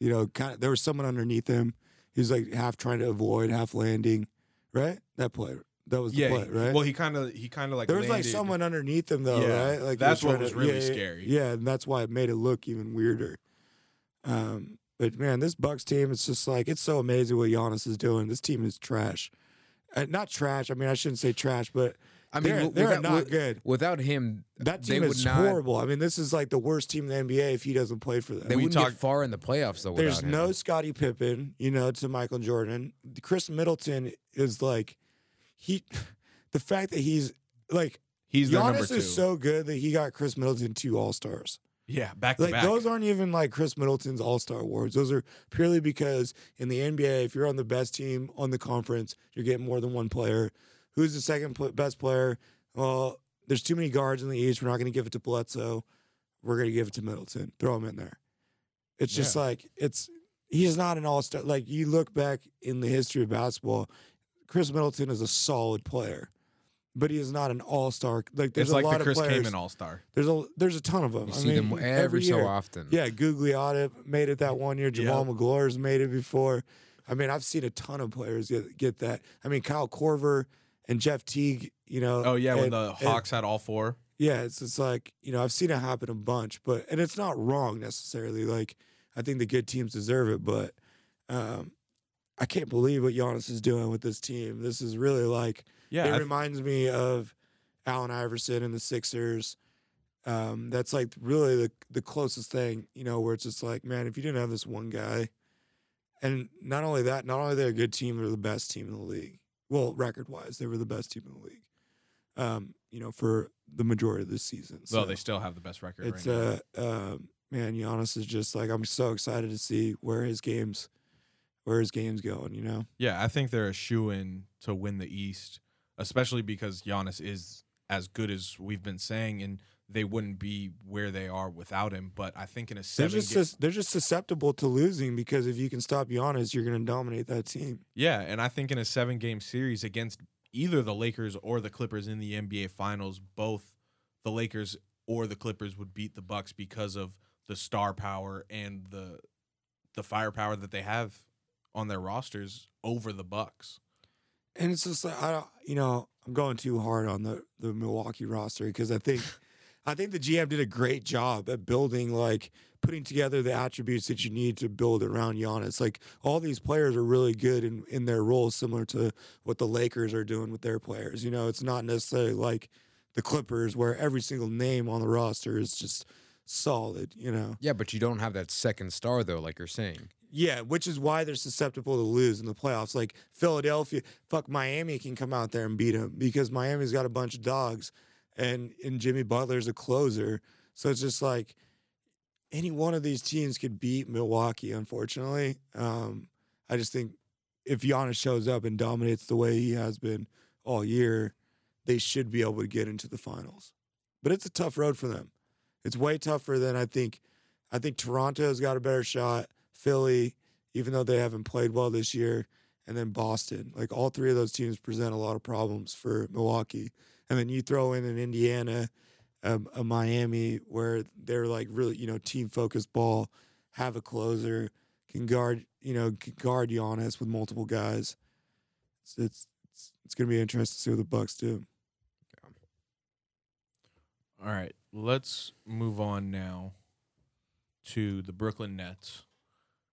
You know, kind of. There was someone underneath him. He was like half trying to avoid, half landing. Right, that play. That was the Yeah, play, right? well, he kind of he kind of like there was like someone underneath him though, Yeah, right? Like he that's what trying was to- really yeah, yeah, scary. Yeah, and that's why it made it look even weirder. Um, but man, this Bucks team, it's just like it's so amazing what Giannis is doing. This team is trash. Uh, not trash. I mean, I shouldn't say trash, but I mean, they're, they're without- not wi- good. Without him, That they team would is not, horrible. I mean, this is like the worst team in the NBA if he doesn't play for them. They We wouldn't talked- get far in the playoffs though. There's without no him. Scottie Pippen, you know, to Michael Jordan. Khris Middleton is like he the fact that he's like He's Giannis is so good that he got Khris Middleton two All Stars. yeah, back to Like back. those aren't even like Khris Middleton's All Star awards. Those are purely because in the NBA, if you're on the best team on the conference, you're getting more than one player. Who's the second best player? Well, there's too many guards in the East. We're not going to give it to Bledsoe. We're going to give it to Middleton. Throw him in there. It's just like it's he's not an All Star. Like you look back in the history of basketball, Khris Middleton is a solid player. But he is not an all star. Like there's it's a like lot the Chris of players. Kaman All Star. There's a there's a ton of them. You I see mean, them every, so year. often. Yeah, Gugliotta made it that one year. Jamaal Magloire's made it before. I mean, I've seen a ton of players get get that. I mean, Kyle Korver and Jeff Teague. You know. Oh yeah, when and- the and- Hawks had all four. yeah, it's it's like you know I've seen it happen a bunch, but and it's not wrong necessarily. Like I think the good teams deserve it, but um, I can't believe what Giannis is doing with this team. This is really like Yeah, it I th- reminds me of Allen Iverson and the Sixers. Um, that's like really the the closest thing, you know, where it's just like, man, if you didn't have this one guy, and not only that, not only they're a good team, they're the best team in the league. Well, record wise, they were the best team in the league. Um, you know, for the majority of the season. well, So they still have the best record. it's right now. uh, uh, man, Giannis is just like I'm so excited to see where his games, where his games going. You know. Yeah, I think they're a shoe in to win the East, especially because Giannis is as good as we've been saying, and they wouldn't be where they are without him. But I think in a seven, They're just ga- sus- they're just susceptible to losing because if you can stop Giannis, you're going to dominate that team. yeah, and I think in a seven game series against either the Lakers or the Clippers in the NBA Finals, both the Lakers or the Clippers would beat the Bucks because of the star power and the the firepower that they have on their rosters over the Bucks. And it's just like I don't, you know, I'm going too hard on the the Milwaukee roster because I think I think the GM did a great job at building like putting together the attributes that you need to build around Giannis. Like all these players are really good in in their roles, similar to what the Lakers are doing with their players. You know, it's not necessarily like the Clippers where every single name on the roster is just solid. You know. Yeah, but you don't have that second star though, like you're saying. Yeah, which is why they're susceptible to lose in the playoffs. Like Philadelphia, fuck Miami can come out there and beat them because Miami's got a bunch of dogs, and and Jimmy Butler's a closer. So it's just like any one of these teams could beat Milwaukee. Unfortunately, um, I just think if Giannis shows up and dominates the way he has been all year, they should be able to get into the finals. But it's a tough road for them. It's way tougher than I think. I think Toronto's got a better shot. Philly, even though they haven't played well this year, and then Boston. Like all three of those teams present a lot of problems for Milwaukee. And then you throw in an Indiana, um, a Miami, where they're like really, you know, team focused ball, have a closer, can guard, you know, can guard Giannis with multiple guys. It's it's it's, it's going to be interesting to see what the Bucks do. All right, let's move on now to the Brooklyn Nets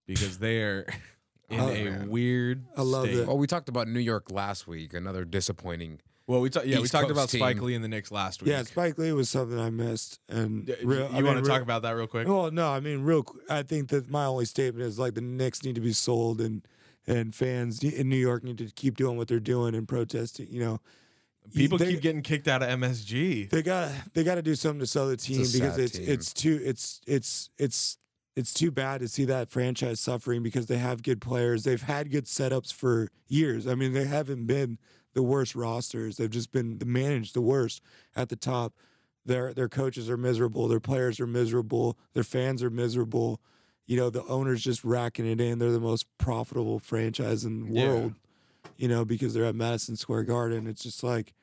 because they're in Oh, a man. weird. I love state. it. Well, we talked about New York last week. Another disappointing. Well, we talked. Yeah, we East talked Coast about Spike team. Lee and the Knicks last week. Yeah, Spike Lee was something I missed, and D- real- you I mean, want to real- talk about that real quick? Well, no, I mean, real. qu- I think that my only statement is like the Knicks need to be sold, and and fans in New York need to keep doing what they're doing and protesting. You know, People they- keep getting kicked out of MSG. they got they got to do something to sell the team It's because it's team. it's too it's it's it's it's too bad to see that franchise suffering because they have good players. They've had good setups for years. I mean, they haven't been the worst rosters. They've just been managed the worst at the top. Their their coaches are miserable. Their players are miserable. Their fans are miserable. You know, the owners just racking it in. They're the most profitable franchise in the Yeah. world. You know, because they're at Madison Square Garden. It's just like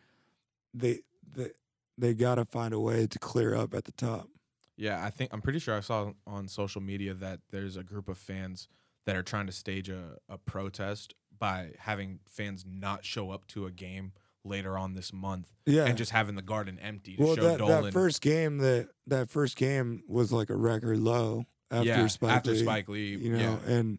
they they they got to find a way to clear up at the top. Yeah, I think I'm pretty sure I saw on social media that there's a group of fans that are trying to stage a, a protest by having fans not show up to a game later on this month Yeah, and just having the garden empty to well, show that, Dolan. that first game that that first game was like a record low after yeah, Spike after Lee, Spike Lee, you know, yeah. and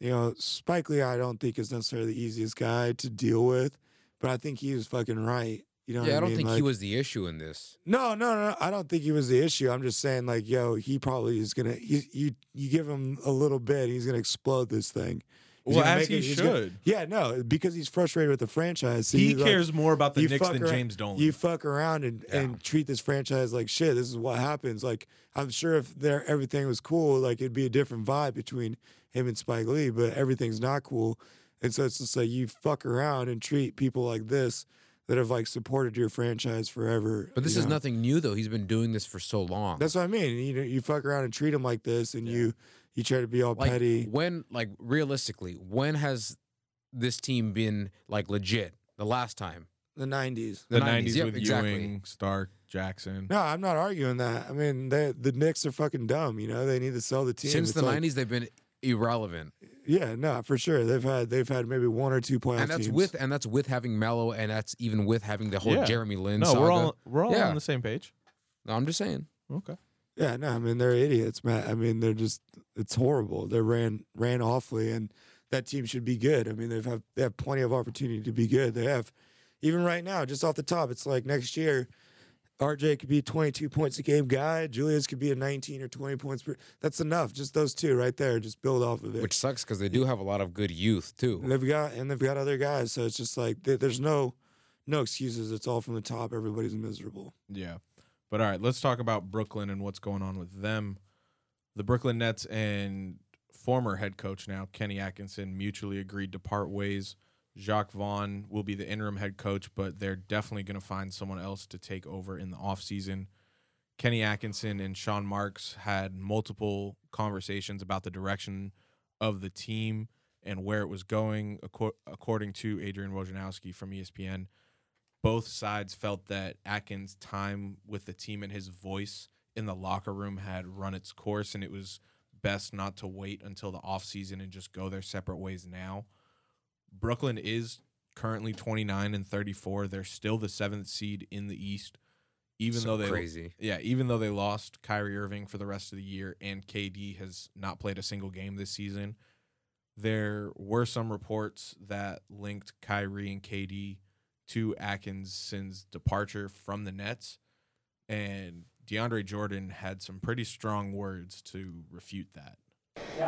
you know Spike Lee, I don't think is necessarily the easiest guy to deal with, but I think he was fucking right. You know, yeah, I I don't mean? think he was the issue in this. No, no, no. I don't think he was the issue. I'm just saying, like, yo, he probably is gonna. He, you, you give him a little bit, he's gonna explode this thing. He's well, as he it- he's gonna- should. yeah, no, because he's frustrated with the franchise. So he he's like- cares more about the you Knicks than around- James Dolan. You fuck around and, Yeah. and treat this franchise like shit. This is what happens. Like I'm sure if there everything was cool, like it'd be a different vibe between him and Spike Lee, but everything's not cool. And so it's just like you fuck around and treat people like this that have like supported your franchise forever. But this is know? nothing new though. He's been doing this for so long. That's what I mean. You know, you fuck around and treat him like this, and you you try to be all like petty. when like realistically, when has this team been like legit? The last time. The '90s. the 90s, 90s yep, with exactly. Ewing, Stark, Jackson. No, I'm not arguing that. I mean, they, the Knicks are fucking dumb. You know, they need to sell the team. Since It's the like- '90s, they've been irrelevant, Yeah, no, for sure. They've had they've had maybe one or two playoff and that's teams. with and that's with having Melo, and that's even with having the whole Yeah. Jeremy Lin. no, saga. we're all we're all Yeah. on the same page. No, I'm just saying. Okay. yeah, no, I mean they're idiots, man. I mean they're just it's horrible. They ran ran awfully, and that team should be good. I mean they've have they have plenty of opportunity to be good. They have even right now, just off the top, it's like next year. RJ could be a 22 points a game guy. Julius could be a 19 or 20 points per. That's enough. Just those two right there. Just build off of it. Which sucks because they do have a lot of good youth too. And they've got and they've got other guys, so it's just like there- there's no no excuses. It's all from the top. Everybody's miserable. Yeah. But all right, let's talk about Brooklyn and what's going on with them. The Brooklyn Nets and former head coach now, Kenny Atkinson, mutually agreed to part ways. Jacque Vaughn will be the interim head coach, but they're definitely going to find someone else to take over in the offseason. Kenny Atkinson and Sean Marks had multiple conversations about the direction of the team and where it was going, according to Adrian Wojnarowski from ESPN both sides felt that Atkins' time with the team and his voice in the locker room had run its course, and it was best not to wait until the offseason and just go their separate ways now. Brooklyn is currently 29 and 34. They're still the seventh seed in the East, even So though they crazy. yeah, even though they lost Kyrie Irving for the rest of the year and KD has not played a single game this season, there were some reports that linked Kyrie and KD to Atkinson's departure from the Nets, and DeAndre Jordan had some pretty strong words to refute that.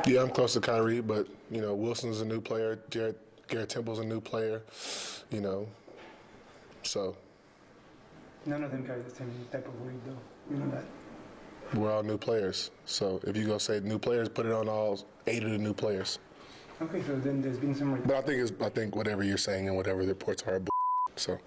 Yeah, I'm close to Kyrie, but you know Wilson's a new player. Garrett, Garrett Temple's a new player. You know, so None of them carry the same type of weight, though. You know that. we're all new players. So if you go say new players, put it on all eight of the new players. Okay, so then there's been some. But I think it's I think whatever you're saying and whatever the reports are, so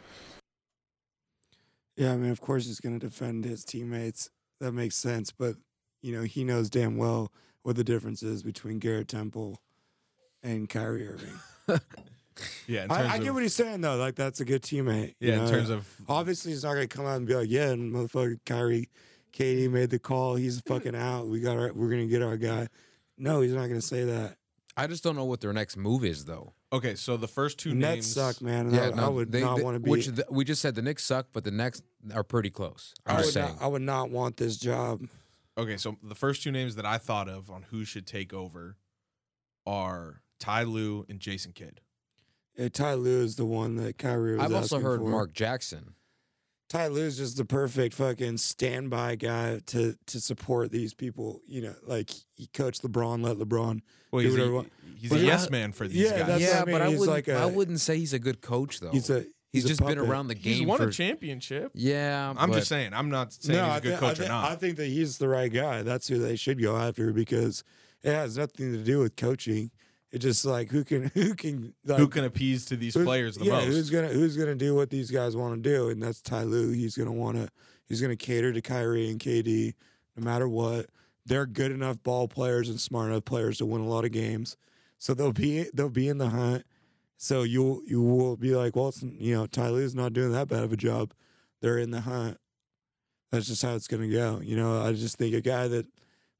Yeah, I mean, of course he's going to defend his teammates. That makes sense, but you know he knows damn well what the difference is between Garrett Temple and Kyrie Irving. Yeah, in I, terms I get of- what he's saying though. Like that's a good teammate. you yeah, in know? terms of obviously he's not going to come out and be like, "Yeah, motherfucker, Kyrie, KD made the call. He's fucking out. We got our, we're going to get our guy." No, he's not going to say that. I just don't know what their next move is though. okay, so the first two The names Nets suck, man. and Yeah, I, no, I would they- not want to be. Which the, we just said the Knicks suck, but the next are pretty close. I'm I just would, saying. not, I would not want this job. Okay, so the first two names that I thought of on who should take over are Ty Lue and Jason Kidd. Yeah, Ty Lue is the one that Kyrie was I've also heard for. Mark Jackson. Ty Lue's just the perfect fucking standby guy to to support these people. You know, like he coached LeBron, let LeBron. Well, do he's, whatever a, he's But a yeah, yes man for these yeah, guys. that's yeah, what I mean. but I He's wouldn't. like a- I wouldn't say he's a good coach though. He's a he's, he's, a just been around the game. He's won for, a championship. Yeah, I'm but just saying. I'm not saying he's a good thi- coach I or not. I think that he's the right guy. That's who they should go after because it has nothing to do with coaching. It just like who can who can like, Who can appease to these players the yeah, most? who's gonna who's gonna do what these guys want to do, and that's Ty Lue. He's gonna want to he's gonna cater to Kyrie and KD no matter what. They're good enough ball players and smart enough players to win a lot of games, so they'll be they'll be in the hunt. So you'll you will be like, well, it's, you know, Ty Lue's not doing that bad of a job. They're in the hunt. That's just how it's gonna go. You know, I just think a guy that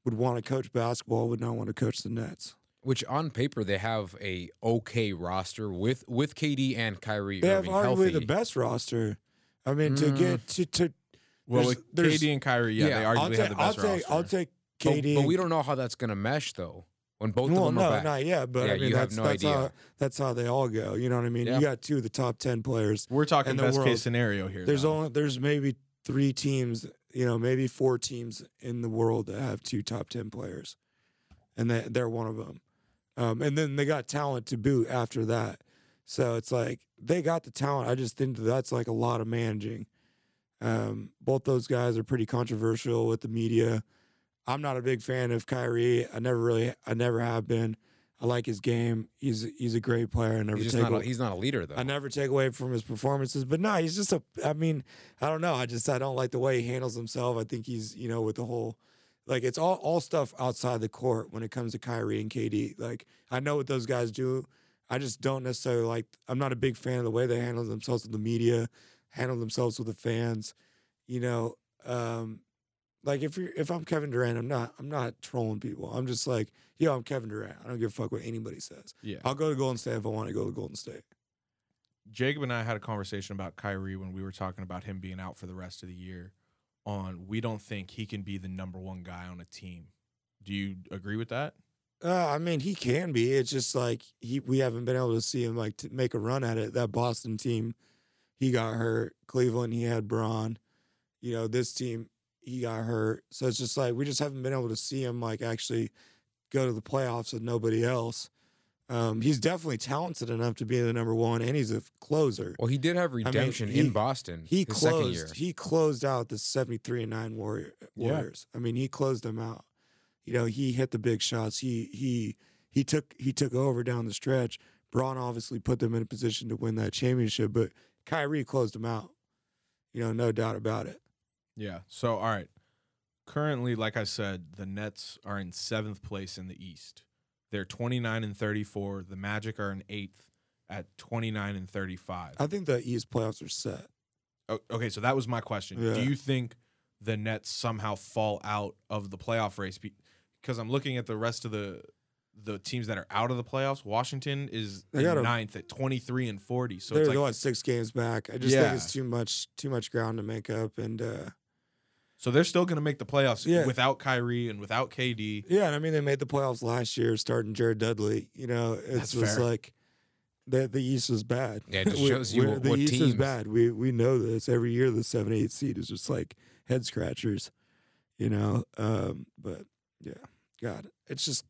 would want to coach basketball would not want to coach the Nets. Which on paper they have a okay roster with with KD and Kyrie They have Irving arguably healthy. the best roster. I mean, to Mm. get to to well, there's- with there's- KD and Kyrie, yeah, Yeah, they I'll arguably I'll have take the I'll best take roster. I'll take But- KD. but, and- we don't know how that's gonna mesh though. When both well, of them no, are back. not yet. But Yeah, I mean, you have that's, no that's idea. how that's how they all go. You know what I mean? Yeah. You got two of the top ten players. We're talking in the best world. case scenario here. There's though. only there's maybe three teams. You know, maybe four teams in the world that have two top ten players, and they, they're one of them. Um, and then they got talent to boot after that. So it's like they got the talent. I just think that's like a lot of managing. Um, both those guys are pretty controversial with the media. I'm not a big fan of Kyrie. I never really, I never have been. I like his game. He's he's a great player. I never He's take not. A, he's not a leader though. I never take away from his performances, but no, he's just a. I mean, I don't know. I just I don't like the way he handles himself. I think he's you know with the whole, like it's all all stuff outside the court when it comes to Kyrie and KD. Like I know what those guys do. I just don't necessarily like. I'm not a big fan of the way they handle themselves with the media, handle themselves with the fans. You know, um, like if you're if I'm Kevin Durant, I'm not I'm not trolling people. I'm just like, yo, I'm Kevin Durant. I don't give a fuck what anybody says. yeah. I'll go to Golden State if I want to go to Golden State. Jacob and I had a conversation about Kyrie when we were talking about him being out for the rest of the year. On we don't think he can be the number one guy on a team. Do you agree with that? Uh, I mean, he can be. It's just like he we haven't been able to see him like to make a run at it. That Boston team, he got hurt. Cleveland, he had Bron. You know, this team, he got hurt. So it's just like we just haven't been able to see him like actually go to the playoffs with nobody else. Um, he's definitely talented enough to be the number one, and he's a closer. well, he did have redemption he- in Boston. He his second year. closed. He closed out the seventy-three and nine Warrior, Yeah. Warriors. I mean, he closed them out. You know, he hit the big shots. He he he took he took over down the stretch. Bron obviously put them in a position to win that championship, but Kyrie closed them out. You know, no doubt about it. Yeah. So all right. Currently, like I said, the Nets are in seventh place in the East. They're twenty nine and thirty four. The Magic are in eighth at twenty nine and thirty five. I think the East playoffs are set. O- Okay, so that was my question. Yeah. Do you think the Nets somehow fall out of the playoff race? Because I'm looking at the rest of the the teams that are out of the playoffs. Washington is They got ninth at 23 and 40. So They're it's like six games back. I just Yeah. think it's too much too much ground to make up, and uh, so they're still going to make the playoffs Yeah. without Kyrie and without KD. Yeah, and I mean they made the playoffs last year, starting Jared Dudley. You know, it's That's just fair. like the the East was bad. Yeah, it just We- shows you we- what- the what East is bad. We we know this every year. The seven eight seed is just like head scratchers. You know, um, but yeah, God, it's just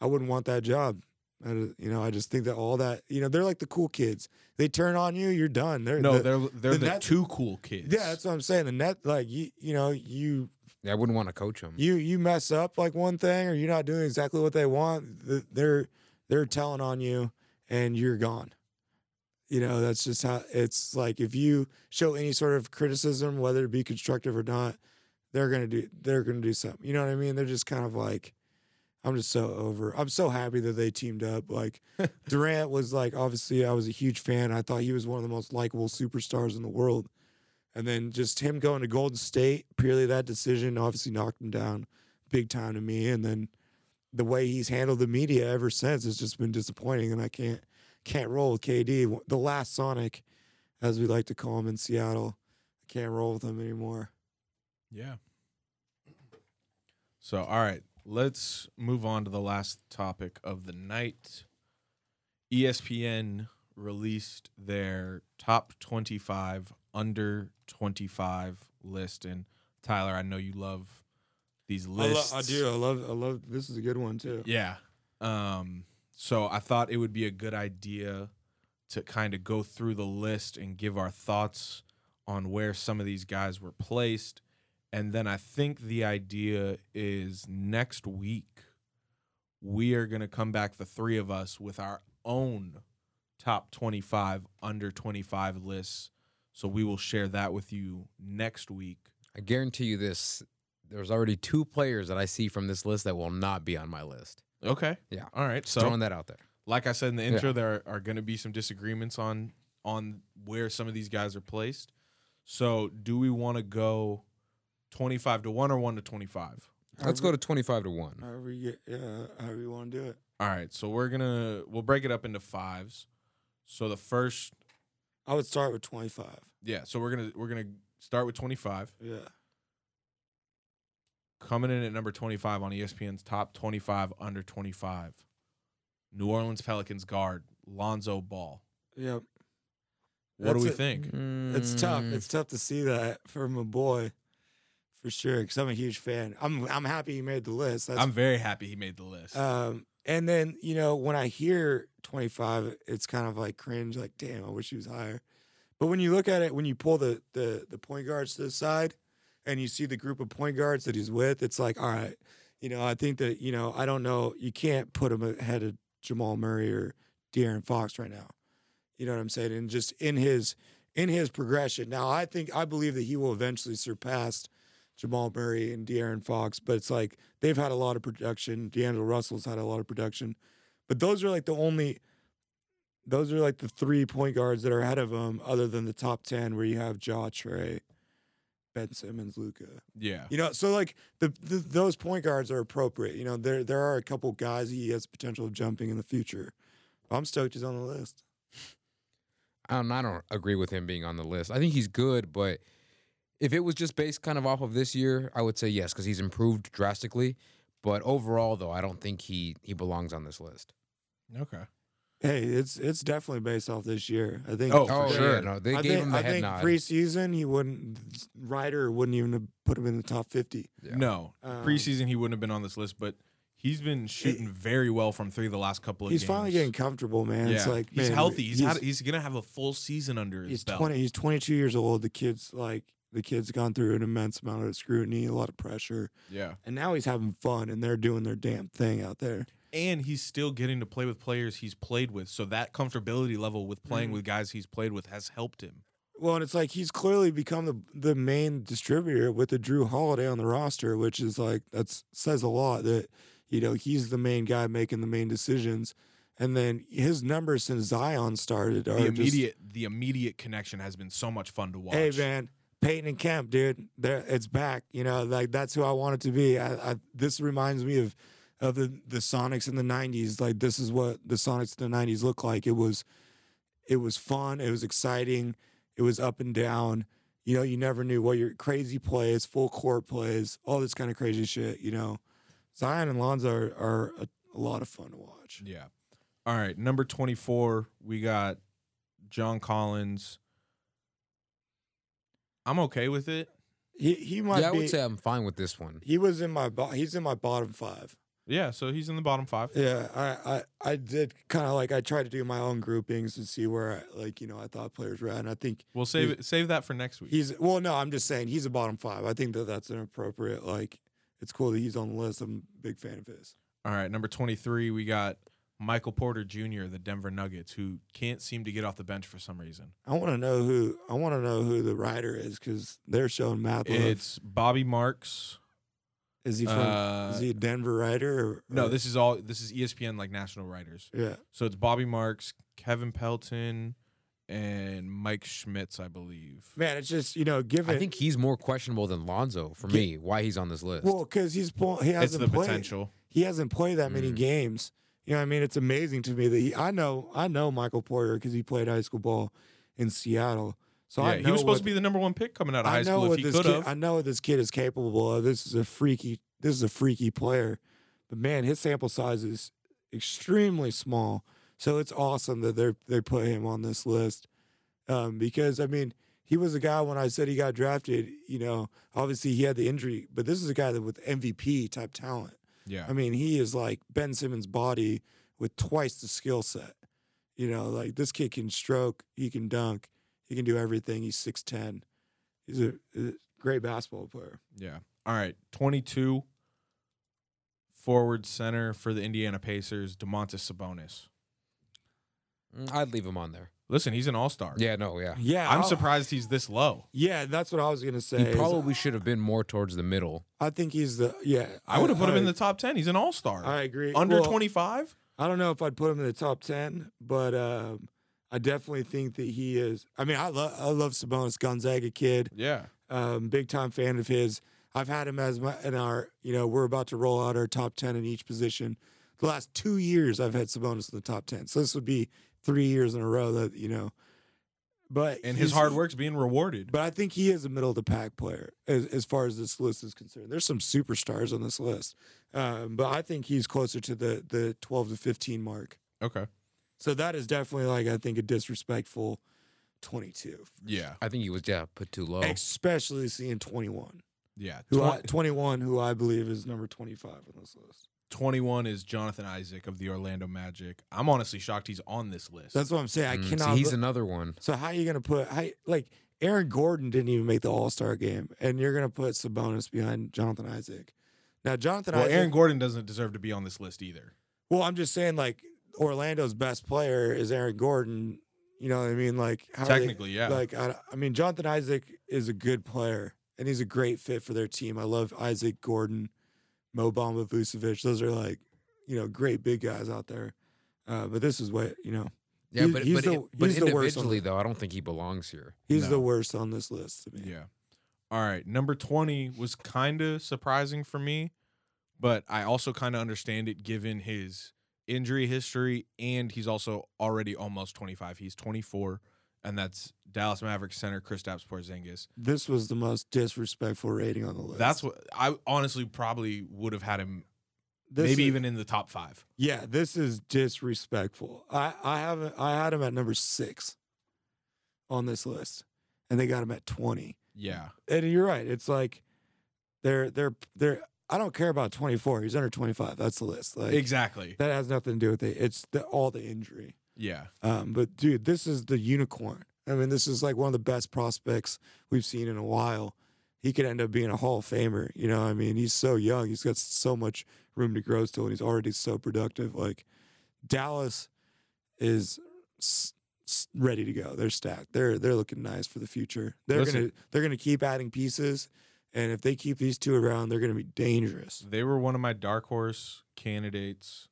I wouldn't want that job. I, you know, I just think that all that you know they're like the cool kids. They turn on you, you're done. They're No, the- they're they're the the, Nets- two cool kids. yeah, that's what I'm saying. The net, like you, you know, you Yeah, I wouldn't want to coach them. you you mess up like one thing or you're not doing exactly what they want they're they're telling on you and you're gone you know that's just how it's like if you show any sort of criticism whether it be constructive or not they're gonna do they're gonna do something you know what i mean they're just kind of like i'm just so over i'm so happy that they teamed up like durant was like obviously i was a huge fan i thought he was one of the most likable superstars in the world and then just him going to Golden State, purely that decision obviously knocked him down big time to me. And then the way he's handled the media ever since has just been disappointing. And I can't can't roll with KD. The last Sonic, as we like to call him in Seattle, I can't roll with him anymore. Yeah. So, all right, let's move on to the last topic of the night. ESPN released their top 25 under 25 list and Tyler, I know you love these I, lo- lists. I do. I love. I love. This is a good one too. Yeah. Um so I thought it would be a good idea to kind of go through the list and give our thoughts on where some of these guys were placed. And then I think the idea is next week we are going to come back, the three of us, with our own top 25 under 25 lists. So we will share that with you next week. I guarantee you this. There's already two players that I see from this list that will not be on my list. Okay. Yeah. All right. Just So, throwing that out there. like I said in the intro, there are, going to be some disagreements on on where some of these guys are placed. So, do we want to go 25 to 1 or 1 to 25? Let's go to 25 to 1. However you get, yeah, however you want to do it. All right. So, we're going to we'll break it up into fives. So, the first I would start with 25. yeah, so we're going to we're going to start with 25. Yeah. Coming in at number 25 on ESPN's top 25 under 25. New Orleans Pelicans guard Lonzo Ball. Yep. What do we it. think? It's tough. Mm, It's tough to see that from a boy, for sure. Because I'm a huge fan. I'm I'm happy he made the list. That's, I'm very happy he made the list. um, and then you know when I hear 25, it's kind of like cringe. Like, damn, I wish he was higher. But when you look at it, when you pull the the the point guards to the side, and you see the group of point guards that he's with, it's like, all right, you know, I think that you know, I don't know, you can't put him ahead of Jamal Murray or De'Aaron Fox right now. You know what I'm saying? And just in his in his progression. Now, I think I believe that he will eventually surpass Jamal Murray and De'Aaron Fox, but it's like they've had a lot of production. D'Angelo Russell's had a lot of production, but those are like the only. Those are like the three point guards that are ahead of them, other than the top ten, where you have Ja Trae, Ben Simmons, Luka. yeah. You know, so like the, the those point guards are appropriate. You know, there there are a couple guys he has potential of jumping in the future. I'm stoked he's on the list. I don't, I don't agree with him being on the list. I think he's good, but if it was just based kind of off of this year, I would say yes because he's improved drastically. But overall, though, I don't think he he belongs on this list. Okay. Hey, it's it's definitely based off this year. I think. Oh, for oh sure. yeah, no, they I gave think, him the I head think nod. preseason he wouldn't. Ryder wouldn't even have put him in the top fifty. Yeah. No. Um, Preseason he wouldn't have been on this list, but he's been shooting very well from three the last couple of years. He's games. finally getting comfortable, man. yeah. It's like he's man, healthy. He's, he's, had he's gonna have a full season under his he's belt. twenty. He's twenty two years old. The kid's like the kid's gone through an immense amount of scrutiny, a lot of pressure, Yeah. and now he's having fun, and they're doing their damn thing out there. And he's still getting to play with players he's played with. So that comfortability level with playing Mhm. with guys he's played with has helped him. Well, and it's like he's clearly become the the main distributor with the Jrue Holiday on the roster, which is like that says a lot that you know he's the main guy making the main decisions, and then his numbers since Zion started are The just, immediate the immediate connection has been so much fun to watch. hey man, Peyton and Kemp, dude, it's back. You know, like that's who I want it to be. I, I this reminds me of of the the Sonics in the '90s. Like this is what the Sonics in the '90s looked like. It was it was fun. It was exciting. It was up and down. You know, you never knew what your crazy plays, full court plays, all this kind of crazy shit. You know, Zion and Lonzo are, are a, a lot of fun to watch. Yeah. All right. Number 24, we got John Collins. I'm okay with it. He he might yeah, I be. would say I'm fine with this one. he was in my bo- he's in my bottom five. Yeah. So he's in the bottom five. Yeah, I I, I did kind of like I tried to do my own groupings and see where I, like you know I thought players were at, and I think We'll save it. Save that for next week. he's well. No, I'm just saying he's a bottom five. I think that that's an appropriate like. It's cool that he's on the list. I'm a big fan of his. All right. Number 23, we got Michael Porter Jr., the Denver Nuggets, who can't seem to get off the bench for some reason. I want to know who I want to know who the writer is because they're showing math. It's Bobby Marks. is he from? uh, is he a Denver writer? Or, No, or- this is all. This is ESPN like national writers. yeah. So it's Bobby Marks, Kevin Pelton, and Mike Schmitz, I believe. Man, it's just you know given I think he's more questionable than Lonzo for me. Why he's on this list? well because he's he hasn't the played. potential. he hasn't played that many Mm. games. You know, I mean, it's amazing to me that he. I know, I know Michael Porter because he played high school ball in Seattle. So yeah, he was supposed what, to be the number one pick coming out of I high school if he this could kid. have. I know what this kid is capable of. This is a freaky. This is a freaky player, but man, his sample size is extremely small. So it's awesome that they they put him on this list um, because I mean he was a guy when I said he got drafted. You know, obviously he had the injury, but this is a guy that with MVP type talent. Yeah. I mean, he is like Ben Simmons' body with twice the skill set. You know, like this kid can stroke, he can dunk, he can do everything. He's six ten. He's a, a great basketball player. Yeah. All right. 22. forward center for the Indiana Pacers, Domantas Sabonis. Mm, I'd leave him on there. Listen, he's an all star. Yeah, no, yeah. Yeah, I'm I'll- surprised he's this low. Yeah, that's what I was gonna say. He is probably should have been more towards the middle. I think he's the yeah. I would have put him in the top 10. He's an all star. I agree. Under Well, 25? I don't know if I'd put him in the top ten, but um, I definitely think that he is. I mean, I love I love Sabonis, Gonzaga kid, Yeah. um, big time fan of his. I've had him as my in our. You know, we're about to roll out our top ten in each position. The last two years, I've had Sabonis in the top ten, so this would be three years in a row that you know. But And his hard work's being rewarded. But I think he is a middle of the pack player as, as far as this list is concerned. There's some superstars on this list, um, but I think he's closer to the the 12 to 15 mark. Okay. So that is definitely like I think a disrespectful 22, Yeah. I think he was yeah put too low. especially seeing 21. Yeah. Who I, 21, who I believe is number 25 on this list. 21 is Jonathan Isaac of the Orlando Magic. I'm honestly shocked he's on this list. That's what I'm saying. I Mm, see, cannot. he's bu- another one. so how are you gonna put? How, like Aaron Gordon didn't even make the All Star game, and you're gonna put Sabonis behind Jonathan Isaac. Now Jonathan well, Isaac. Aaron Gordon doesn't deserve to be on this list either. Well, I'm just saying, like Orlando's best player is Aaron Gordon. You know what I mean? Like how are they- Technically, yeah. Like I, I mean, Jonathan Isaac is a good player, and he's a great fit for their team. I love Isaac Gordon, Mo Bamba Vucevic. Those are like, you know, great big guys out there. Uh, but this is what you know. Yeah, He's- but he's but, the- but he's the worst on individually the- though, I don't think he belongs here. He's No. the worst on this list to me. Yeah. All right. Number 20 was kind of surprising for me, but I also kind of understand it given his injury history and he's also already almost 25. He's 24 and that's Dallas Mavericks center Kristaps Porzingis. This was the most disrespectful rating on the list. That's what I honestly probably would have had him This maybe is- even in the top 5. Yeah, this is disrespectful. I I haven't I had him at number six on this list, and they got him at twenty. Yeah. And you're right. It's like they're they're they're. I don't care about twenty four. He's under twenty five. That's the list. Like Exactly. that has nothing to do with it. It's the, all the injury. Yeah. Um, but dude, this is the unicorn. I mean, this is like one of the best prospects we've seen in a while. He could end up being a Hall of Famer. You know, I mean, he's so young. He's got so much room to grow still, and he's already so productive. Like Dallas is s- s- ready to go. They're stacked. They're they're looking nice for the future. They're Listen- gonna they're gonna keep adding pieces, and if they keep these two around, they're gonna be dangerous. They were one of my dark horse candidates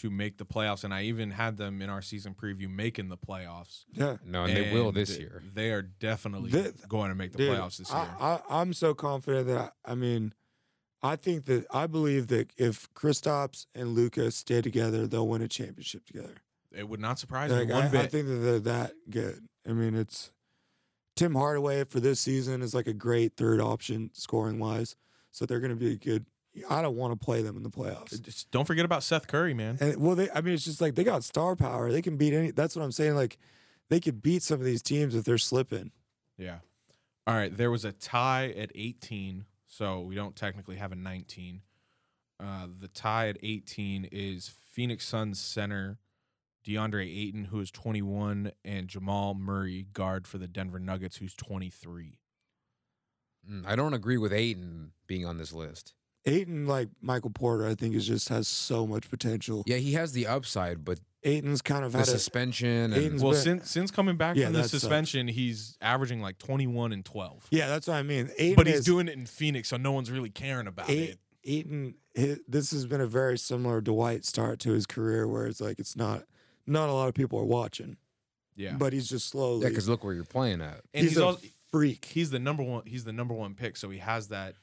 to make the playoffs and I even had them in our season preview making the playoffs. Yeah. No, and, they will this year. They are definitely The- going to make the Dude, playoffs this I, year. I, I'm so confident that I, I mean, I think that I believe that if Kristaps and Luka stay together, they'll win a championship together. it would not surprise Like, me one I, bit. I think that they're that good. I mean, it's Tim Hardaway for this season is like a great third option scoring wise. So they're going to be a good. I don't want to play them in the playoffs. Just don't forget about Seth Curry, man. And well, they. I mean, it's just like they got star power. They can beat any. That's what I'm saying. Like they could beat some of these teams if they're slipping. Yeah. All right. There was a tie at 18, so we don't technically have a 19. Uh, the tie at 18 is Phoenix Suns center DeAndre Ayton, who is 21, and Jamal Murray, guard for the Denver Nuggets, who's 23. Mm, I don't agree with Ayton being on this list. Ayton, like Michael Porter, I think is just has so much potential. Yeah, he has the upside, but Ayton's kind of the had a suspension and Ayton's Well, been- since since coming back Yeah, from the that sucks. Uh, suspension, he's averaging like 21 and 12. yeah, that's what I mean. Ayton But he's is- doing it in Phoenix, so no one's really caring about Ai- it. Ayton. hi- This has been a very similar Dwight start to his career, where it's like it's not not a lot of people are watching, Yeah. but he's just slowly. yeah, because look where you're playing at. and he's, he's, a also, freak. he's the number one he's the number one pick, so he has that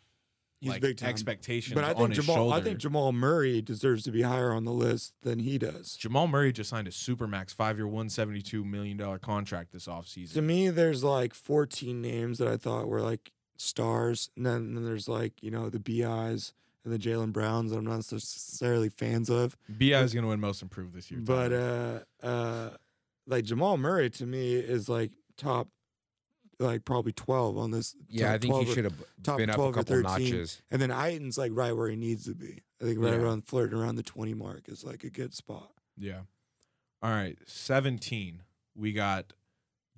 He's like big time. expectations But I think Jamal. shoulder. I think Jamal Murray deserves to be higher on the list than he does. Jamal Murray just signed a supermax five-year, one seventy-two million dollar contract this offseason. To me, there's like 14 names that I thought were like stars, and then, then there's like you know the BI's and the Jalen Browns that I'm not necessarily fans of. Bi is going to win most improved this year. But uh, uh, like Jamal Murray to me is like top, like probably 12 on this. Yeah, I think he should have top been up a 12 or couple 13. notches. And then Ayton's like right where he needs to be. I think right Yeah. around flirting around the 20 mark is like a good spot. yeah. All right, seventeen. We got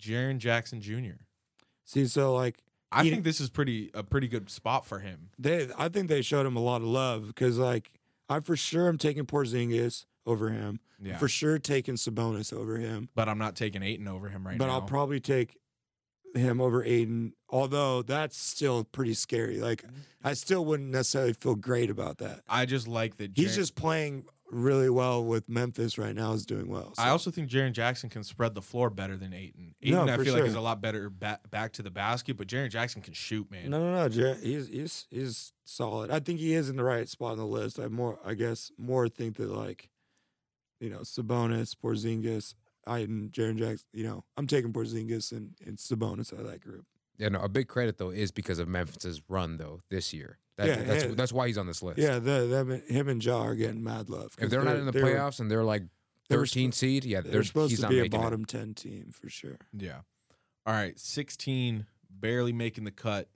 Jaren Jackson Jr. See, so like I He- think this is pretty a pretty good spot for him. they, I think they showed him a lot of love because like I for sure am taking Porzingis over him. Yeah. For sure taking Sabonis over him. but I'm not taking Ayton over him right but now. But I'll probably take him over Ayton. Although that's still pretty scary. Like mm-hmm. I still wouldn't necessarily feel great about that. I just like that. He's just playing really well with Memphis right now. Is doing well. I also think Jaren Jackson can spread the floor better than Ayton. Ayton, No, I feel like is a lot better ba- back to the basket, but Jaren Jackson can shoot, man. No, no, no. Jer- he's he's he's solid. I think he is in the right spot on the list. I more, I guess, more think that like, you know, Sabonis, Porzingis, Ayton, Jaren Jackson. You know, I'm taking Porzingis and, and Sabonis out of that group. Yeah, no, a big credit though is because of Memphis's run though this year. That, Yeah, that's yeah. that's why he's on this list. Yeah, the, them, him and Ja are getting mad love. If they're not in the they were- playoffs and they're like they were 13 seed, yeah, they're they're, supposed he's to not be a making it. bottom ten team for sure. Yeah. All right, 16 barely making the cut.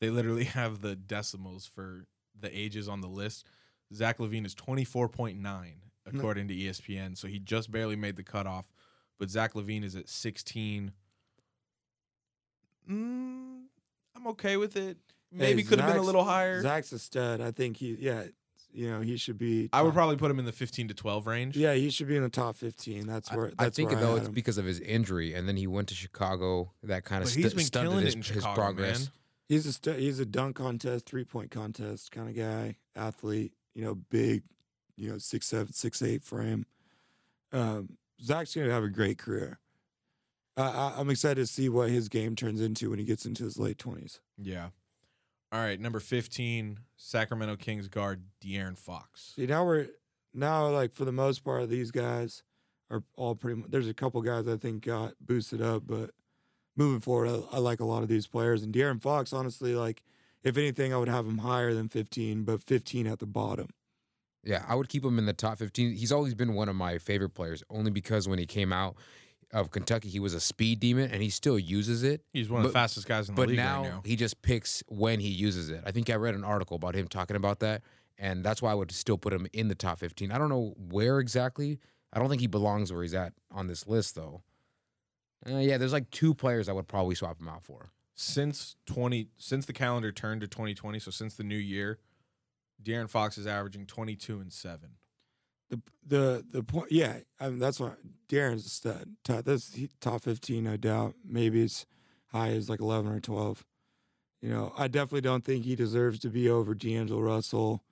They literally have the decimals for the ages on the list. Zach LaVine is 24.9 according to ESPN, so he just barely made the cutoff. But Zach LaVine is at 16. Mm, I'm okay with it. Maybe Hey, could have been a little higher. Zach's a stud. I think he, yeah, you know, he should be. I would probably put him in the 15 to 12 range. Yeah, he should be in the top fifteen. That's I- where. I, That's think where though had it's him. because of his injury, and then he went to Chicago. That kind of But he's stu- been stunted killing his, it in his Chicago, progress. man. He's a st- he's a dunk contest, three point contest kind of guy, athlete. You know, big, you know, six seven, six eight frame. Um, Zach's gonna have a great career. Uh, I, I'm excited to see what his game turns into when he gets into his late twenties. Yeah. All right, number 15, Sacramento Kings guard De'Aaron Fox. See, now we're now like for the most part, these guys are all pretty. much There's a couple guys I think got boosted up, but moving forward, I, I like a lot of these players. And De'Aaron Fox, honestly, like if anything, I would have him higher than 15, but 15 at the bottom. Yeah, I would keep him in the top 15. He's always been one of my favorite players, only because when he came out of Kentucky, he was a speed demon, and he still uses it. He's one of the fastest guys in the But league now, right now. he just picks when he uses it. I think I read an article about him talking about that, and that's why I would still put him in the top 15. I don't know where exactly. I don't think he belongs where he's at on this list, though. Uh, yeah, there's like two players I would probably swap him out for. Since 20 since the calendar turned to 2020, so since the new year, De'Aaron Fox is averaging 22 and 7. The the the point, yeah, I mean that's why Darren's a stud. Top, that's he, top 15, no doubt. Maybe it's high as like 11 or 12. You know, I definitely don't think he deserves to be over D'Angelo Russell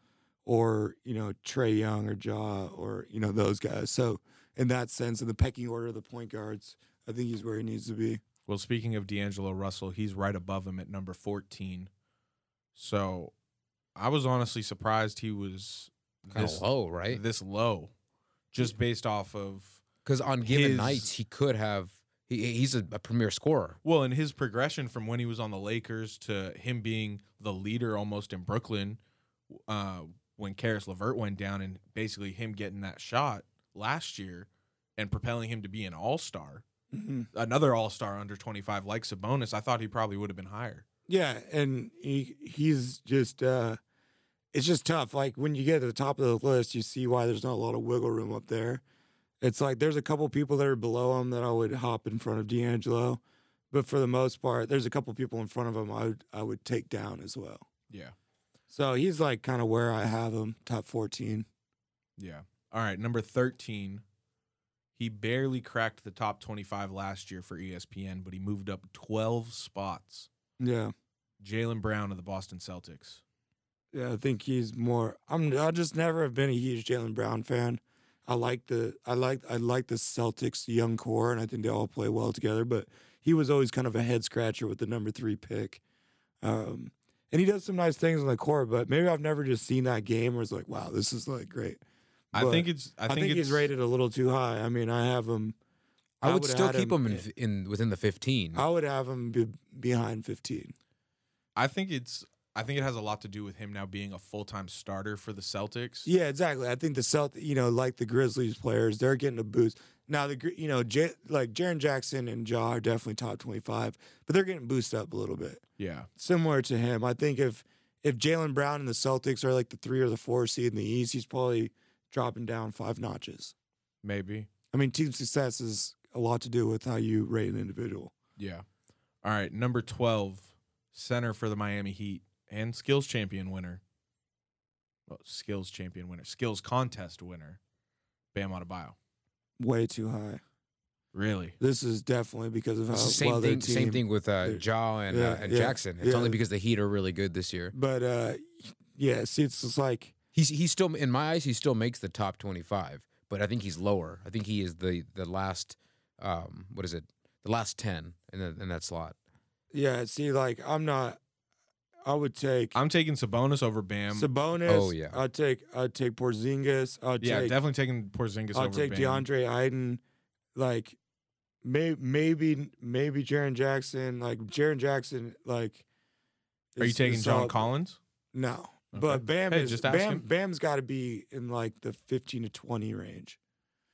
or you know Trae Young or Ja or you know those guys. So in that sense, in the pecking order of the point guards, I think he's where he needs to be. Well, speaking of D'Angelo Russell, he's right above him at number 14. So I was honestly surprised he was Kind this of low, right? This low, just based off of Because on given his- nights, he could have. He, he's a, a premier scorer. well, in his progression from when he was on the Lakers to him being the leader almost in Brooklyn, uh, when Caris LeVert went down, and basically him getting that shot last year and propelling him to be an All Star, another All Star under twenty five like Sabonis. I thought he probably would have been higher. Yeah, and he he's just uh it's just tough. Like when you get to the top of the list, you see why there's not a lot of wiggle room up there. It's like there's a couple people that are below him that I would hop in front of D'Angelo, but for the most part, there's a couple people in front of him I would I would take down as well. Yeah. So he's like kind of where I have him, top 14. Yeah. All right. Number 13. He barely cracked the top 25 last year for ESPN, but he moved up 12 spots. Yeah. Jaylen Brown of the Boston Celtics. Yeah, I think he's more. I'm. I just never have been a huge Jaylen Brown fan. I like the. I like. I like the Celtics young core, and I think they all play well together. But he was always kind of a head scratcher with the number three pick. Um, and he does some nice things on the court, but maybe I've never just seen that game where it's like, wow, this is like great. I think it's. I, I, think, think, it's, he's rated a little too high. I mean, I have him. I, would would've still keep him, in, in- in within the 15. I would have him be behind 15. I think it's. I think it has a lot to do with him now being a full time starter for the Celtics. Yeah, exactly. I think the Celt, you know, like the Grizzlies players, they're getting a boost. Now the you know, J- like Jaren Jackson and Ja are definitely top twenty five, but they're getting boosted up a little bit. Yeah. Similar to him, I think if if Jaylen Brown and the Celtics are like the three or the four seed in the East, he's probably dropping down five notches. Maybe. I mean, team success is a lot to do with how you rate an individual. Yeah. All right. Number 12, center for the Miami Heat and skills champion winner, well, skills champion winner, skills contest winner, Bam Adebayo. Way too high. Really? This is definitely because of how It's the same well their thing. Same thing with uh, Ja and yeah, uh, and yeah, Jackson. It's yeah. only because the Heat are really good this year. But uh, yeah, see, it's just like He's he's still in my eyes. He still makes the top twenty five, but I think he's lower. I think he is the the last. Um, what is it? The last ten in, the, in that slot. yeah. See, like I'm not. I would take I'm taking Sabonis over Bam. Sabonis. Oh, yeah. I'd take I'd take Porzingis. I'd yeah, take definitely taking Porzingis over. I'll over take Bam. DeAndre Ayton. Like, may, maybe maybe Jaren Jackson. Like Jaren Jackson. Like, Are you taking John solid. Collins? No, Okay. but Bam Hey, is just Bam. asking. Bam's got to be in like the fifteen to twenty range.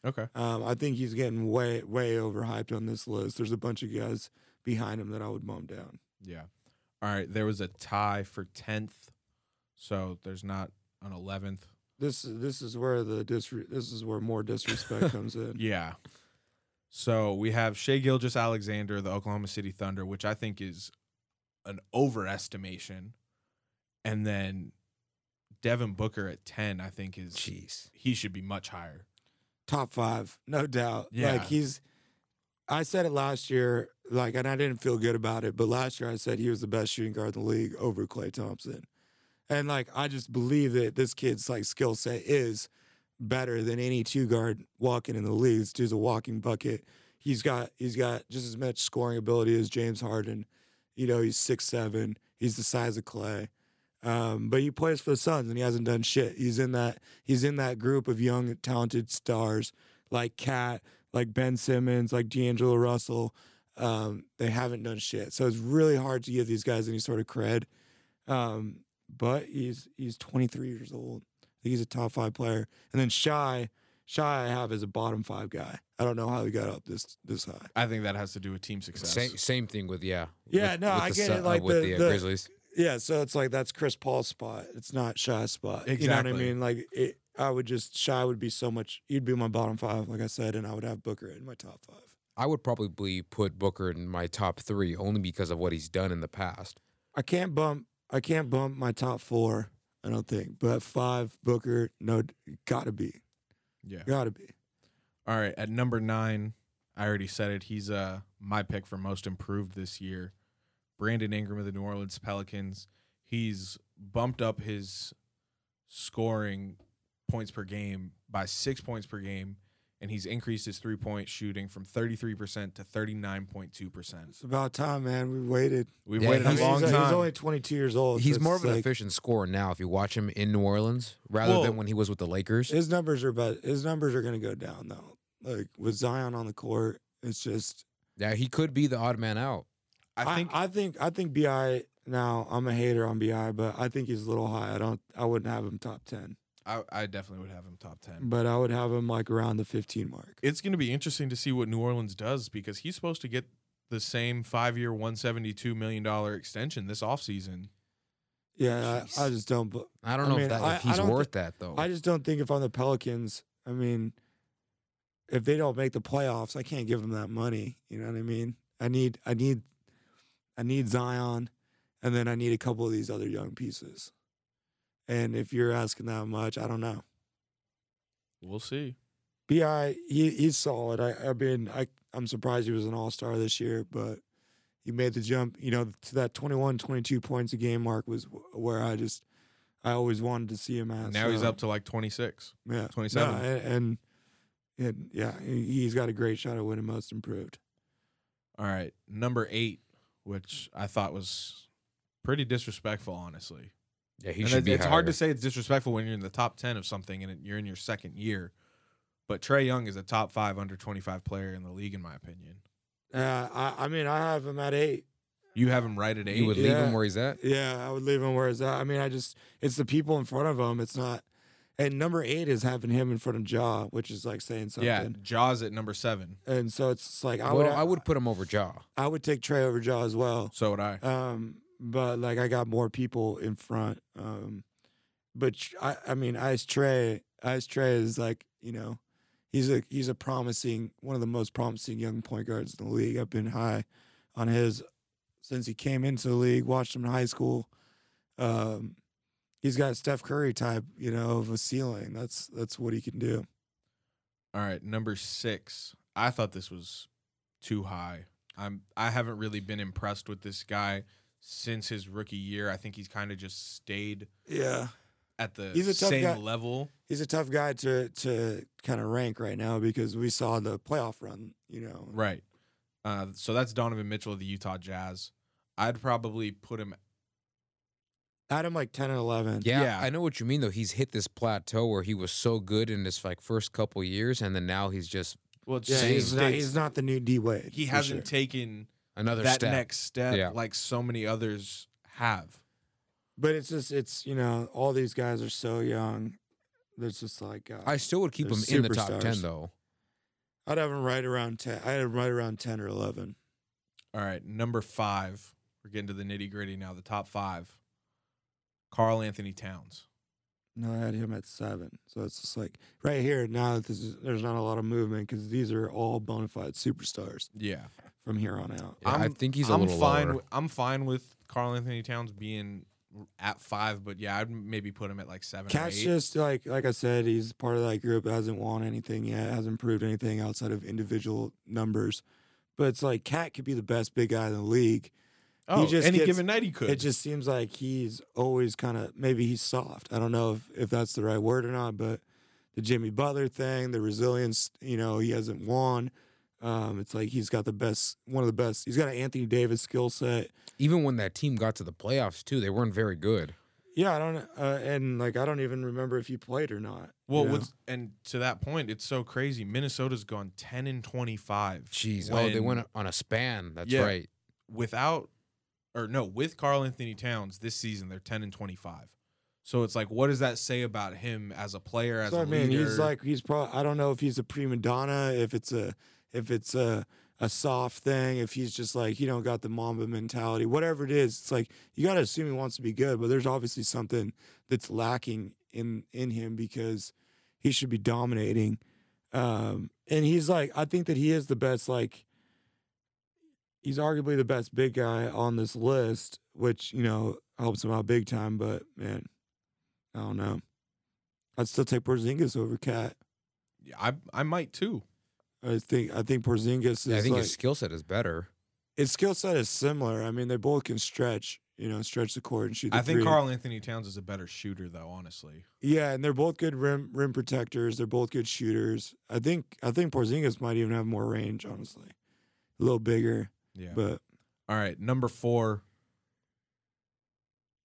Okay. Um, I think he's getting way way overhyped on this list. There's a bunch of guys behind him that I would bump down. Yeah. All right. There was a tie for tenth, so there's not an eleventh. This this is where the disre- this is where more disrespect comes in. Yeah. So we have Shai Gilgeous-Alexander, the Oklahoma City Thunder, which I think is an overestimation, and then Devin Booker at ten. I think is Jeez. he should be much higher. top five, no doubt. Yeah. Like he's I said it last year, like and I didn't feel good about it, but last year I said he was the best shooting guard in the league over Klay Thompson. And like I just believe that this kid's like skill set is better than any two guard walking in the league. This dude's a walking bucket. He's got he's got just as much scoring ability as James Harden. You know, he's six seven. He's the size of Klay. Um, but he plays for the Suns and he hasn't done shit. He's in that he's in that group of young talented stars like KAT, like Ben Simmons, like D'Angelo Russell. Um, they haven't done shit. So it's really hard to give these guys any sort of cred. Um, but he's he's 23 years old. I think he's a top five player. And then Shai, Shai I have as a bottom five guy. I don't know how he got up this this high. I think that has to do with team success. Same same thing with yeah. Yeah, with- no, with I the get Su- it, like uh, with the- the, uh, the- Grizzlies. Yeah, so it's like that's Chris Paul's spot. It's not Shai's spot. Exactly. You know what I mean? Like it, I would just Shai would be so much. He'd be my bottom five, like I said, and I would have Booker in my top five. I would probably put Booker in my top three only because of what he's done in the past. I can't bump. I can't bump my top four. I don't think, but five Booker, no, gotta be, Yeah. gotta be. All right, at number nine, I already said it. He's uh my pick for most improved this year. Brandon Ingram of the New Orleans Pelicans. He's bumped up his scoring points per game by six points per game, and he's increased his three point shooting from thirty three percent to thirty nine point two percent. It's about time, man. We waited. We've Yeah, waited I a mean, long he's, time. he's only 22 years old. so He's more it's of an like- efficient scorer now if you watch him in New Orleans rather Well- than when he was with the Lakers. His numbers are, but his numbers are gonna go down though. Like with Zion on the court, it's just Yeah, he could be the odd man out. I think I, think I think BI. Now I'm a hater on BI, but I think he's a little high. I don't. I wouldn't have him top ten, I, I definitely would have him top ten. but I would have him like around the 15 mark. It's going to be interesting to see what New Orleans does because he's supposed to get the same five year, one seventy two million dollar extension this offseason. Yeah, I, I just don't. I don't I know mean, if, that, I- if he's don't worth that though. I just don't think if I'm the Pelicans, I mean, if they don't make the playoffs, I can't give them that money. You know what I mean? I need, I need, I need Zion, and then I need a couple of these other young pieces. And if you're asking that much, I don't know. We'll see. BI, he he's solid. I I mean, I I'm surprised he was an All Star this year, but he made the jump. You know, to that 21, 22 points a game mark was where I just I always wanted to see him at. now he's up to like 26. yeah 27. No, and, and and yeah, he- he's got a great shot at winning Most Improved. All right. Number eight, which I thought was pretty disrespectful, honestly. Yeah, he and should it- be it's hard to say it's disrespectful when you're in the top 10 of something and you're in your second year. But Trae Young is a top five under 25 player in the league, in my opinion. Uh, I I mean, I have him at eight. You have him right at eight. You would leave Yeah. him where he's at. Yeah, I would leave him where he's at. I mean, I just it's the people in front of him. It's not. And number eight is having him in front of Ja, which is like saying something. yeah, Ja's at number seven. And so it's like I well, would I would put him over Ja. I would take Trae over Ja as well. So would I. Um, but like I got more people in front. Um, but I, I mean, Ice Trae, Ice Trae is like you know, he's a he's a promising one of the most promising young point guards in the league. I've been high on his since he came into the league. Watched him in high school. Um, he's got Steph Curry type, you know, of a ceiling. That's that's what he can do. All right, number six. I thought this was too high. I'm I haven't really been impressed with this guy since his rookie year. I think he's kind of just stayed Yeah. at the He's a tough same guy. level. He's a tough guy to to kind of rank right now because we saw the playoff run, you know. Right. Uh, so that's Donovan Mitchell of the Utah Jazz. I'd probably put him. at him like 10 and 11. Yeah, Yeah. I know what you mean though. He's hit this plateau where he was so good in his like first couple years, and then now he's just Well, Yeah, he's not, he's not the new D Wade. he hasn't sure. taken another that step. next step Yeah. like so many others have. But it's just it's you know all these guys are so young. There's just like uh, I still would keep them in the top ten though. I'd have them right around ten. I had them right around ten or eleven. All right, number five. We're getting to the nitty gritty now. The top five. Karl-Anthony Towns. No, I had him at seven. So it's just like right here now. This is, there's not a lot of movement because these are all bona fide superstars Yeah, from here on out. Yeah, I I'm- think he's a I'm little fine. lower. With, I'm fine with Karl-Anthony Towns being at five, but yeah, I'd maybe put him at like seven. or KAT's eight. just like like I said, he's part of that group. Hasn't won anything yet. Hasn't proved anything outside of individual numbers. But it's like KAT could be the best big guy in the league. oh, just any gets- given night he could. It just seems like he's always kind of maybe he's soft. I don't know if, if that's the right word or not, but the Jimmy Butler thing, the resilience, you know, he hasn't won. Um, it's like he's got the best, one of the best. He's got an Anthony Davis skill set. Even when that team got to the playoffs too, they weren't very good. Yeah, I don't, uh, and like I don't even remember if he played or not. you well, know? with, and to that point, it's so crazy. Minnesota's gone ten and twenty five. Jeez, oh, they went on a span. That's Yeah. right. without or no with Karl-Anthony Towns this season. They're ten and twenty five. So it's like, what does that say about him as a player? As So a I mean, leader? he's like he's probably. I don't know if he's a prima donna, if it's a if it's a a soft thing, if he's just like you don't got the Mamba mentality, whatever it is. It's like you got to assume he wants to be good, but there's obviously something that's lacking in in him because he should be dominating. Um, and he's like, I think that he is the best. Like, he's arguably the best big guy on this list, which you know helps him out big time. But man, I don't know. I'd still take Porzingis over KAT. Yeah, I I might too. I think I think Porzingis is Yeah, I think like, his skill set is better. his skill set is similar. I mean, they both can stretch, you know, stretch the court and shoot. The I think three. Carl Anthony Towns is a better shooter, though. Honestly, Yeah, and they're both good rim rim protectors. They're both good shooters. I think I think Porzingis might even have more range. Honestly, a little bigger, yeah. but All right, number four.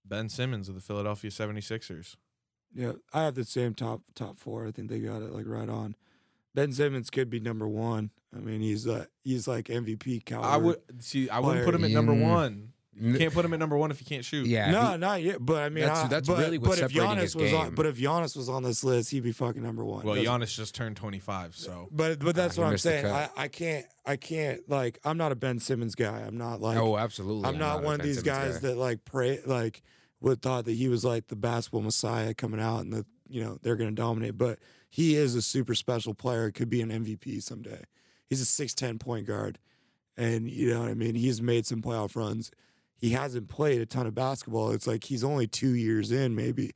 Ben Simmons of the Philadelphia 76ers. yeah, I have the same top top four. I think they got it like right on. Ben Simmons could be number one. I mean, he's uh, he's like MVP caliber. I would see. I wouldn't player. put him at number Mm. one. You can't put him at number one if you can't shoot. Yeah, no, he- not yet. But I mean, That's- I- that's but, really what's but if separating Giannis his was on, game. but if Giannis was on this list, he'd be fucking number one. Well, Doesn't- Giannis just turned 25, so But but that's he what I'm missed the saying. I, cut. I can't I can't like I'm not a Ben Simmons guy. I'm not like oh, absolutely. I'm not a one of Ben these Simmons guys guy. that like pray like would thought that he was like the basketball messiah coming out and that you know they're gonna dominate. But he is a super special player. Could be an MVP someday. He's a six ten point guard, and you know what I mean. He's made some playoff runs. He hasn't played a ton of basketball. It's like he's only two years in, maybe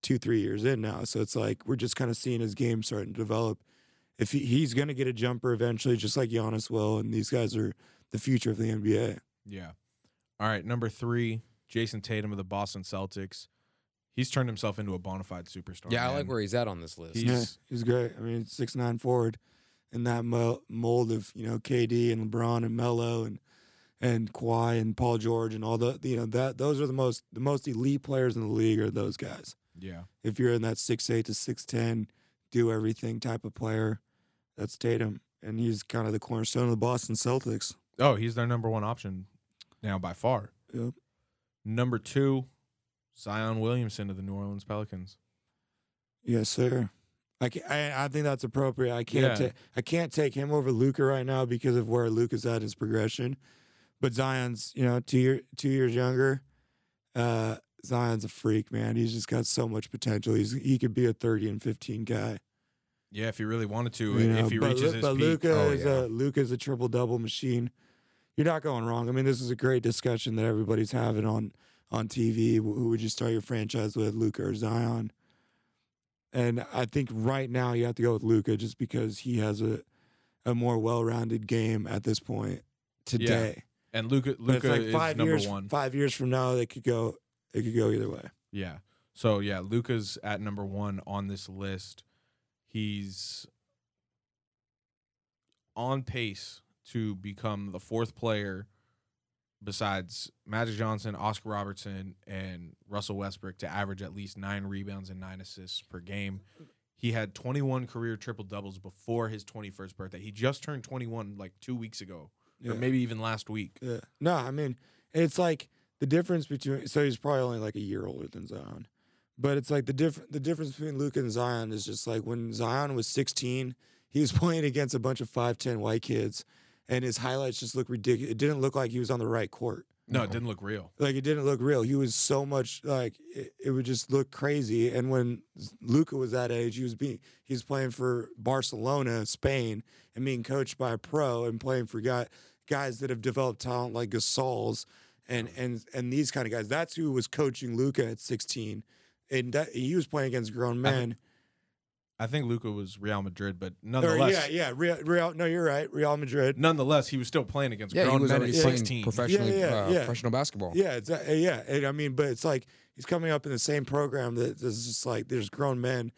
two three years in now. So it's like we're just kind of seeing his game starting to develop. If he, he's going to get a jumper eventually, just like Giannis will, and these guys are the future of the NBA. yeah. All right, number three, Jayson Tatum of the Boston Celtics. He's turned himself into a bona fide superstar. Yeah, I like where he's at on this list. He's- yeah, he's great. I mean, six nine forward in that mold of you know KD and LeBron and Melo and and Kawhi and Paul George and all the you know that those are the most the most elite players in the league are those guys. Yeah. If you're in that six eight to six ten, do everything type of player, that's Tatum, and he's kind of the cornerstone of the Boston Celtics. Oh, he's their number one option now by far. Yep. Number two, Zion Williamson of the New Orleans Pelicans. Yes, sir. I, can, I I think that's appropriate. I can't Yeah. ta- I can't take him over Luka right now because of where Luka's at his progression. But Zion's, you know, two year two years younger. Uh, Zion's a freak, man. He's just got so much potential. He's he could be a thirty and fifteen guy. Yeah, if he really wanted to, you know? if he but reaches Lu- his but peak. Luka Oh, is yeah. a Luka's a triple double machine. You're not going wrong. I mean, this is a great discussion that everybody's having on on TV. Who would you start your franchise with, Luka or Zion? And I think right now you have to go with Luka just because he has a a more well-rounded game at this point today. And Luka Luka like is number years, one. Five years from now, they could go. It could go either way. Yeah. So yeah, Luka's at number one on this list. He's on pace to become the fourth player besides Magic Johnson, Oscar Robertson, and Russell Westbrook to average at least nine rebounds and nine assists per game. He had 21 career triple doubles before his 21st birthday. He just turned 21 like two weeks ago, Yeah. or maybe even last week. Yeah. No, I mean, it's like the difference between. So he's probably only like a year older than Zion, but it's like the different the difference between Luke and Zion is just like when Zion was 16, he was playing against a bunch of 5'10 white kids, and his highlights just looked ridiculous. It didn't look like he was on the right court. No, it didn't look real. Like it didn't look real. He was so much like it, it would just look crazy. And when Luka was that age, he was being he was playing for Barcelona, Spain, and being coached by a pro and playing for guy, guys that have developed talent like Gasol's and and and these kind of guys. That's who was coaching Luka at 16. And that he was playing against grown men. I think Luka was Real Madrid, but Or, nonetheless, yeah, yeah, Real, Real. No, you're right. Real Madrid. nonetheless, he was still playing against Yeah, he grown was men at playing 16. professionally, Yeah, yeah, uh, yeah. professional basketball. Yeah, it's uh, yeah, and I mean, but it's like he's coming up in the same program that is just like there's grown men.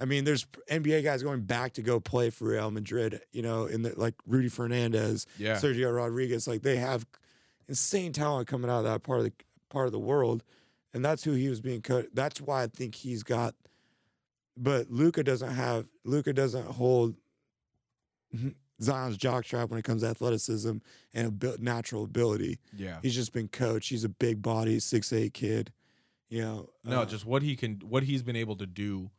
I mean, there's NBA guys going back to go play for Real Madrid. You know, in the like Rudy Fernandez, Yeah. Sergio Rodriguez. Like they have insane talent coming out of that part of the part of the world, and that's who he was being cut. That's why I think he's got. But Luka doesn't have. Luka doesn't hold Zion's jockstrap when it comes to athleticism and abil- natural ability. Yeah. He's just been coached. He's a big body, six eight kid. You know. No, uh, just what he can, what he's been able to do.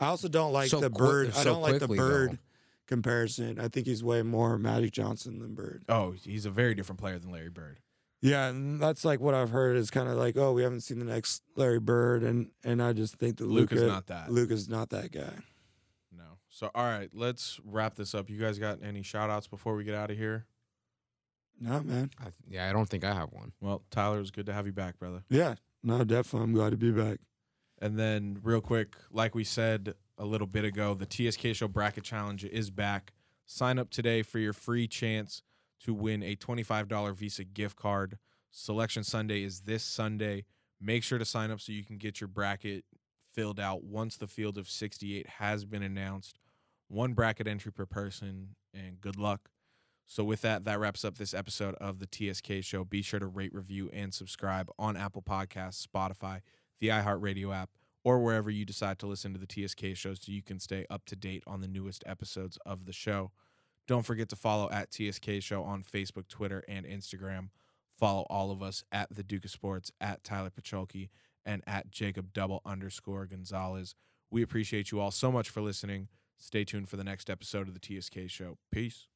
I also don't like So the quick- bird. I so don't like the quickly, though. bird comparison. I think he's way more Magic Johnson than Bird. Oh, he's a very different player than Larry Bird. Yeah, and that's like what I've heard is kind of like, oh, we haven't seen the next Larry Bird, and and I just think that Luka's Luka, not that. Luka's not that guy. No. So, all right, let's wrap this up. You guys got any shout outs before we get out of here? No, man. I, yeah, I don't think I have one. Well, Tyler, it was good to have you back, brother. Yeah, no, definitely. I'm glad to be back. And then, real quick, like we said a little bit ago, the TSK Show Bracket Challenge is back. Sign up today for your free chance to win a $25 Visa gift card. Selection Sunday is this Sunday. Make sure to sign up so you can get your bracket filled out once the field of 68 has been announced. One bracket entry per person, and good luck. So, with that, that wraps up this episode of the TSK Show. Be sure to rate, review, and subscribe on Apple Podcasts, Spotify, the iHeartRadio app, or wherever you decide to listen to the TSK show so you can stay up to date on the newest episodes of the show. Don't forget to follow at TSK Show on Facebook, Twitter, and Instagram. Follow all of us at the Duke of Sports, at Tyler Pacholke, and at Jacob double underscore Gonzalez. We appreciate you all so much for listening. Stay tuned for the next episode of the TSK Show. Peace.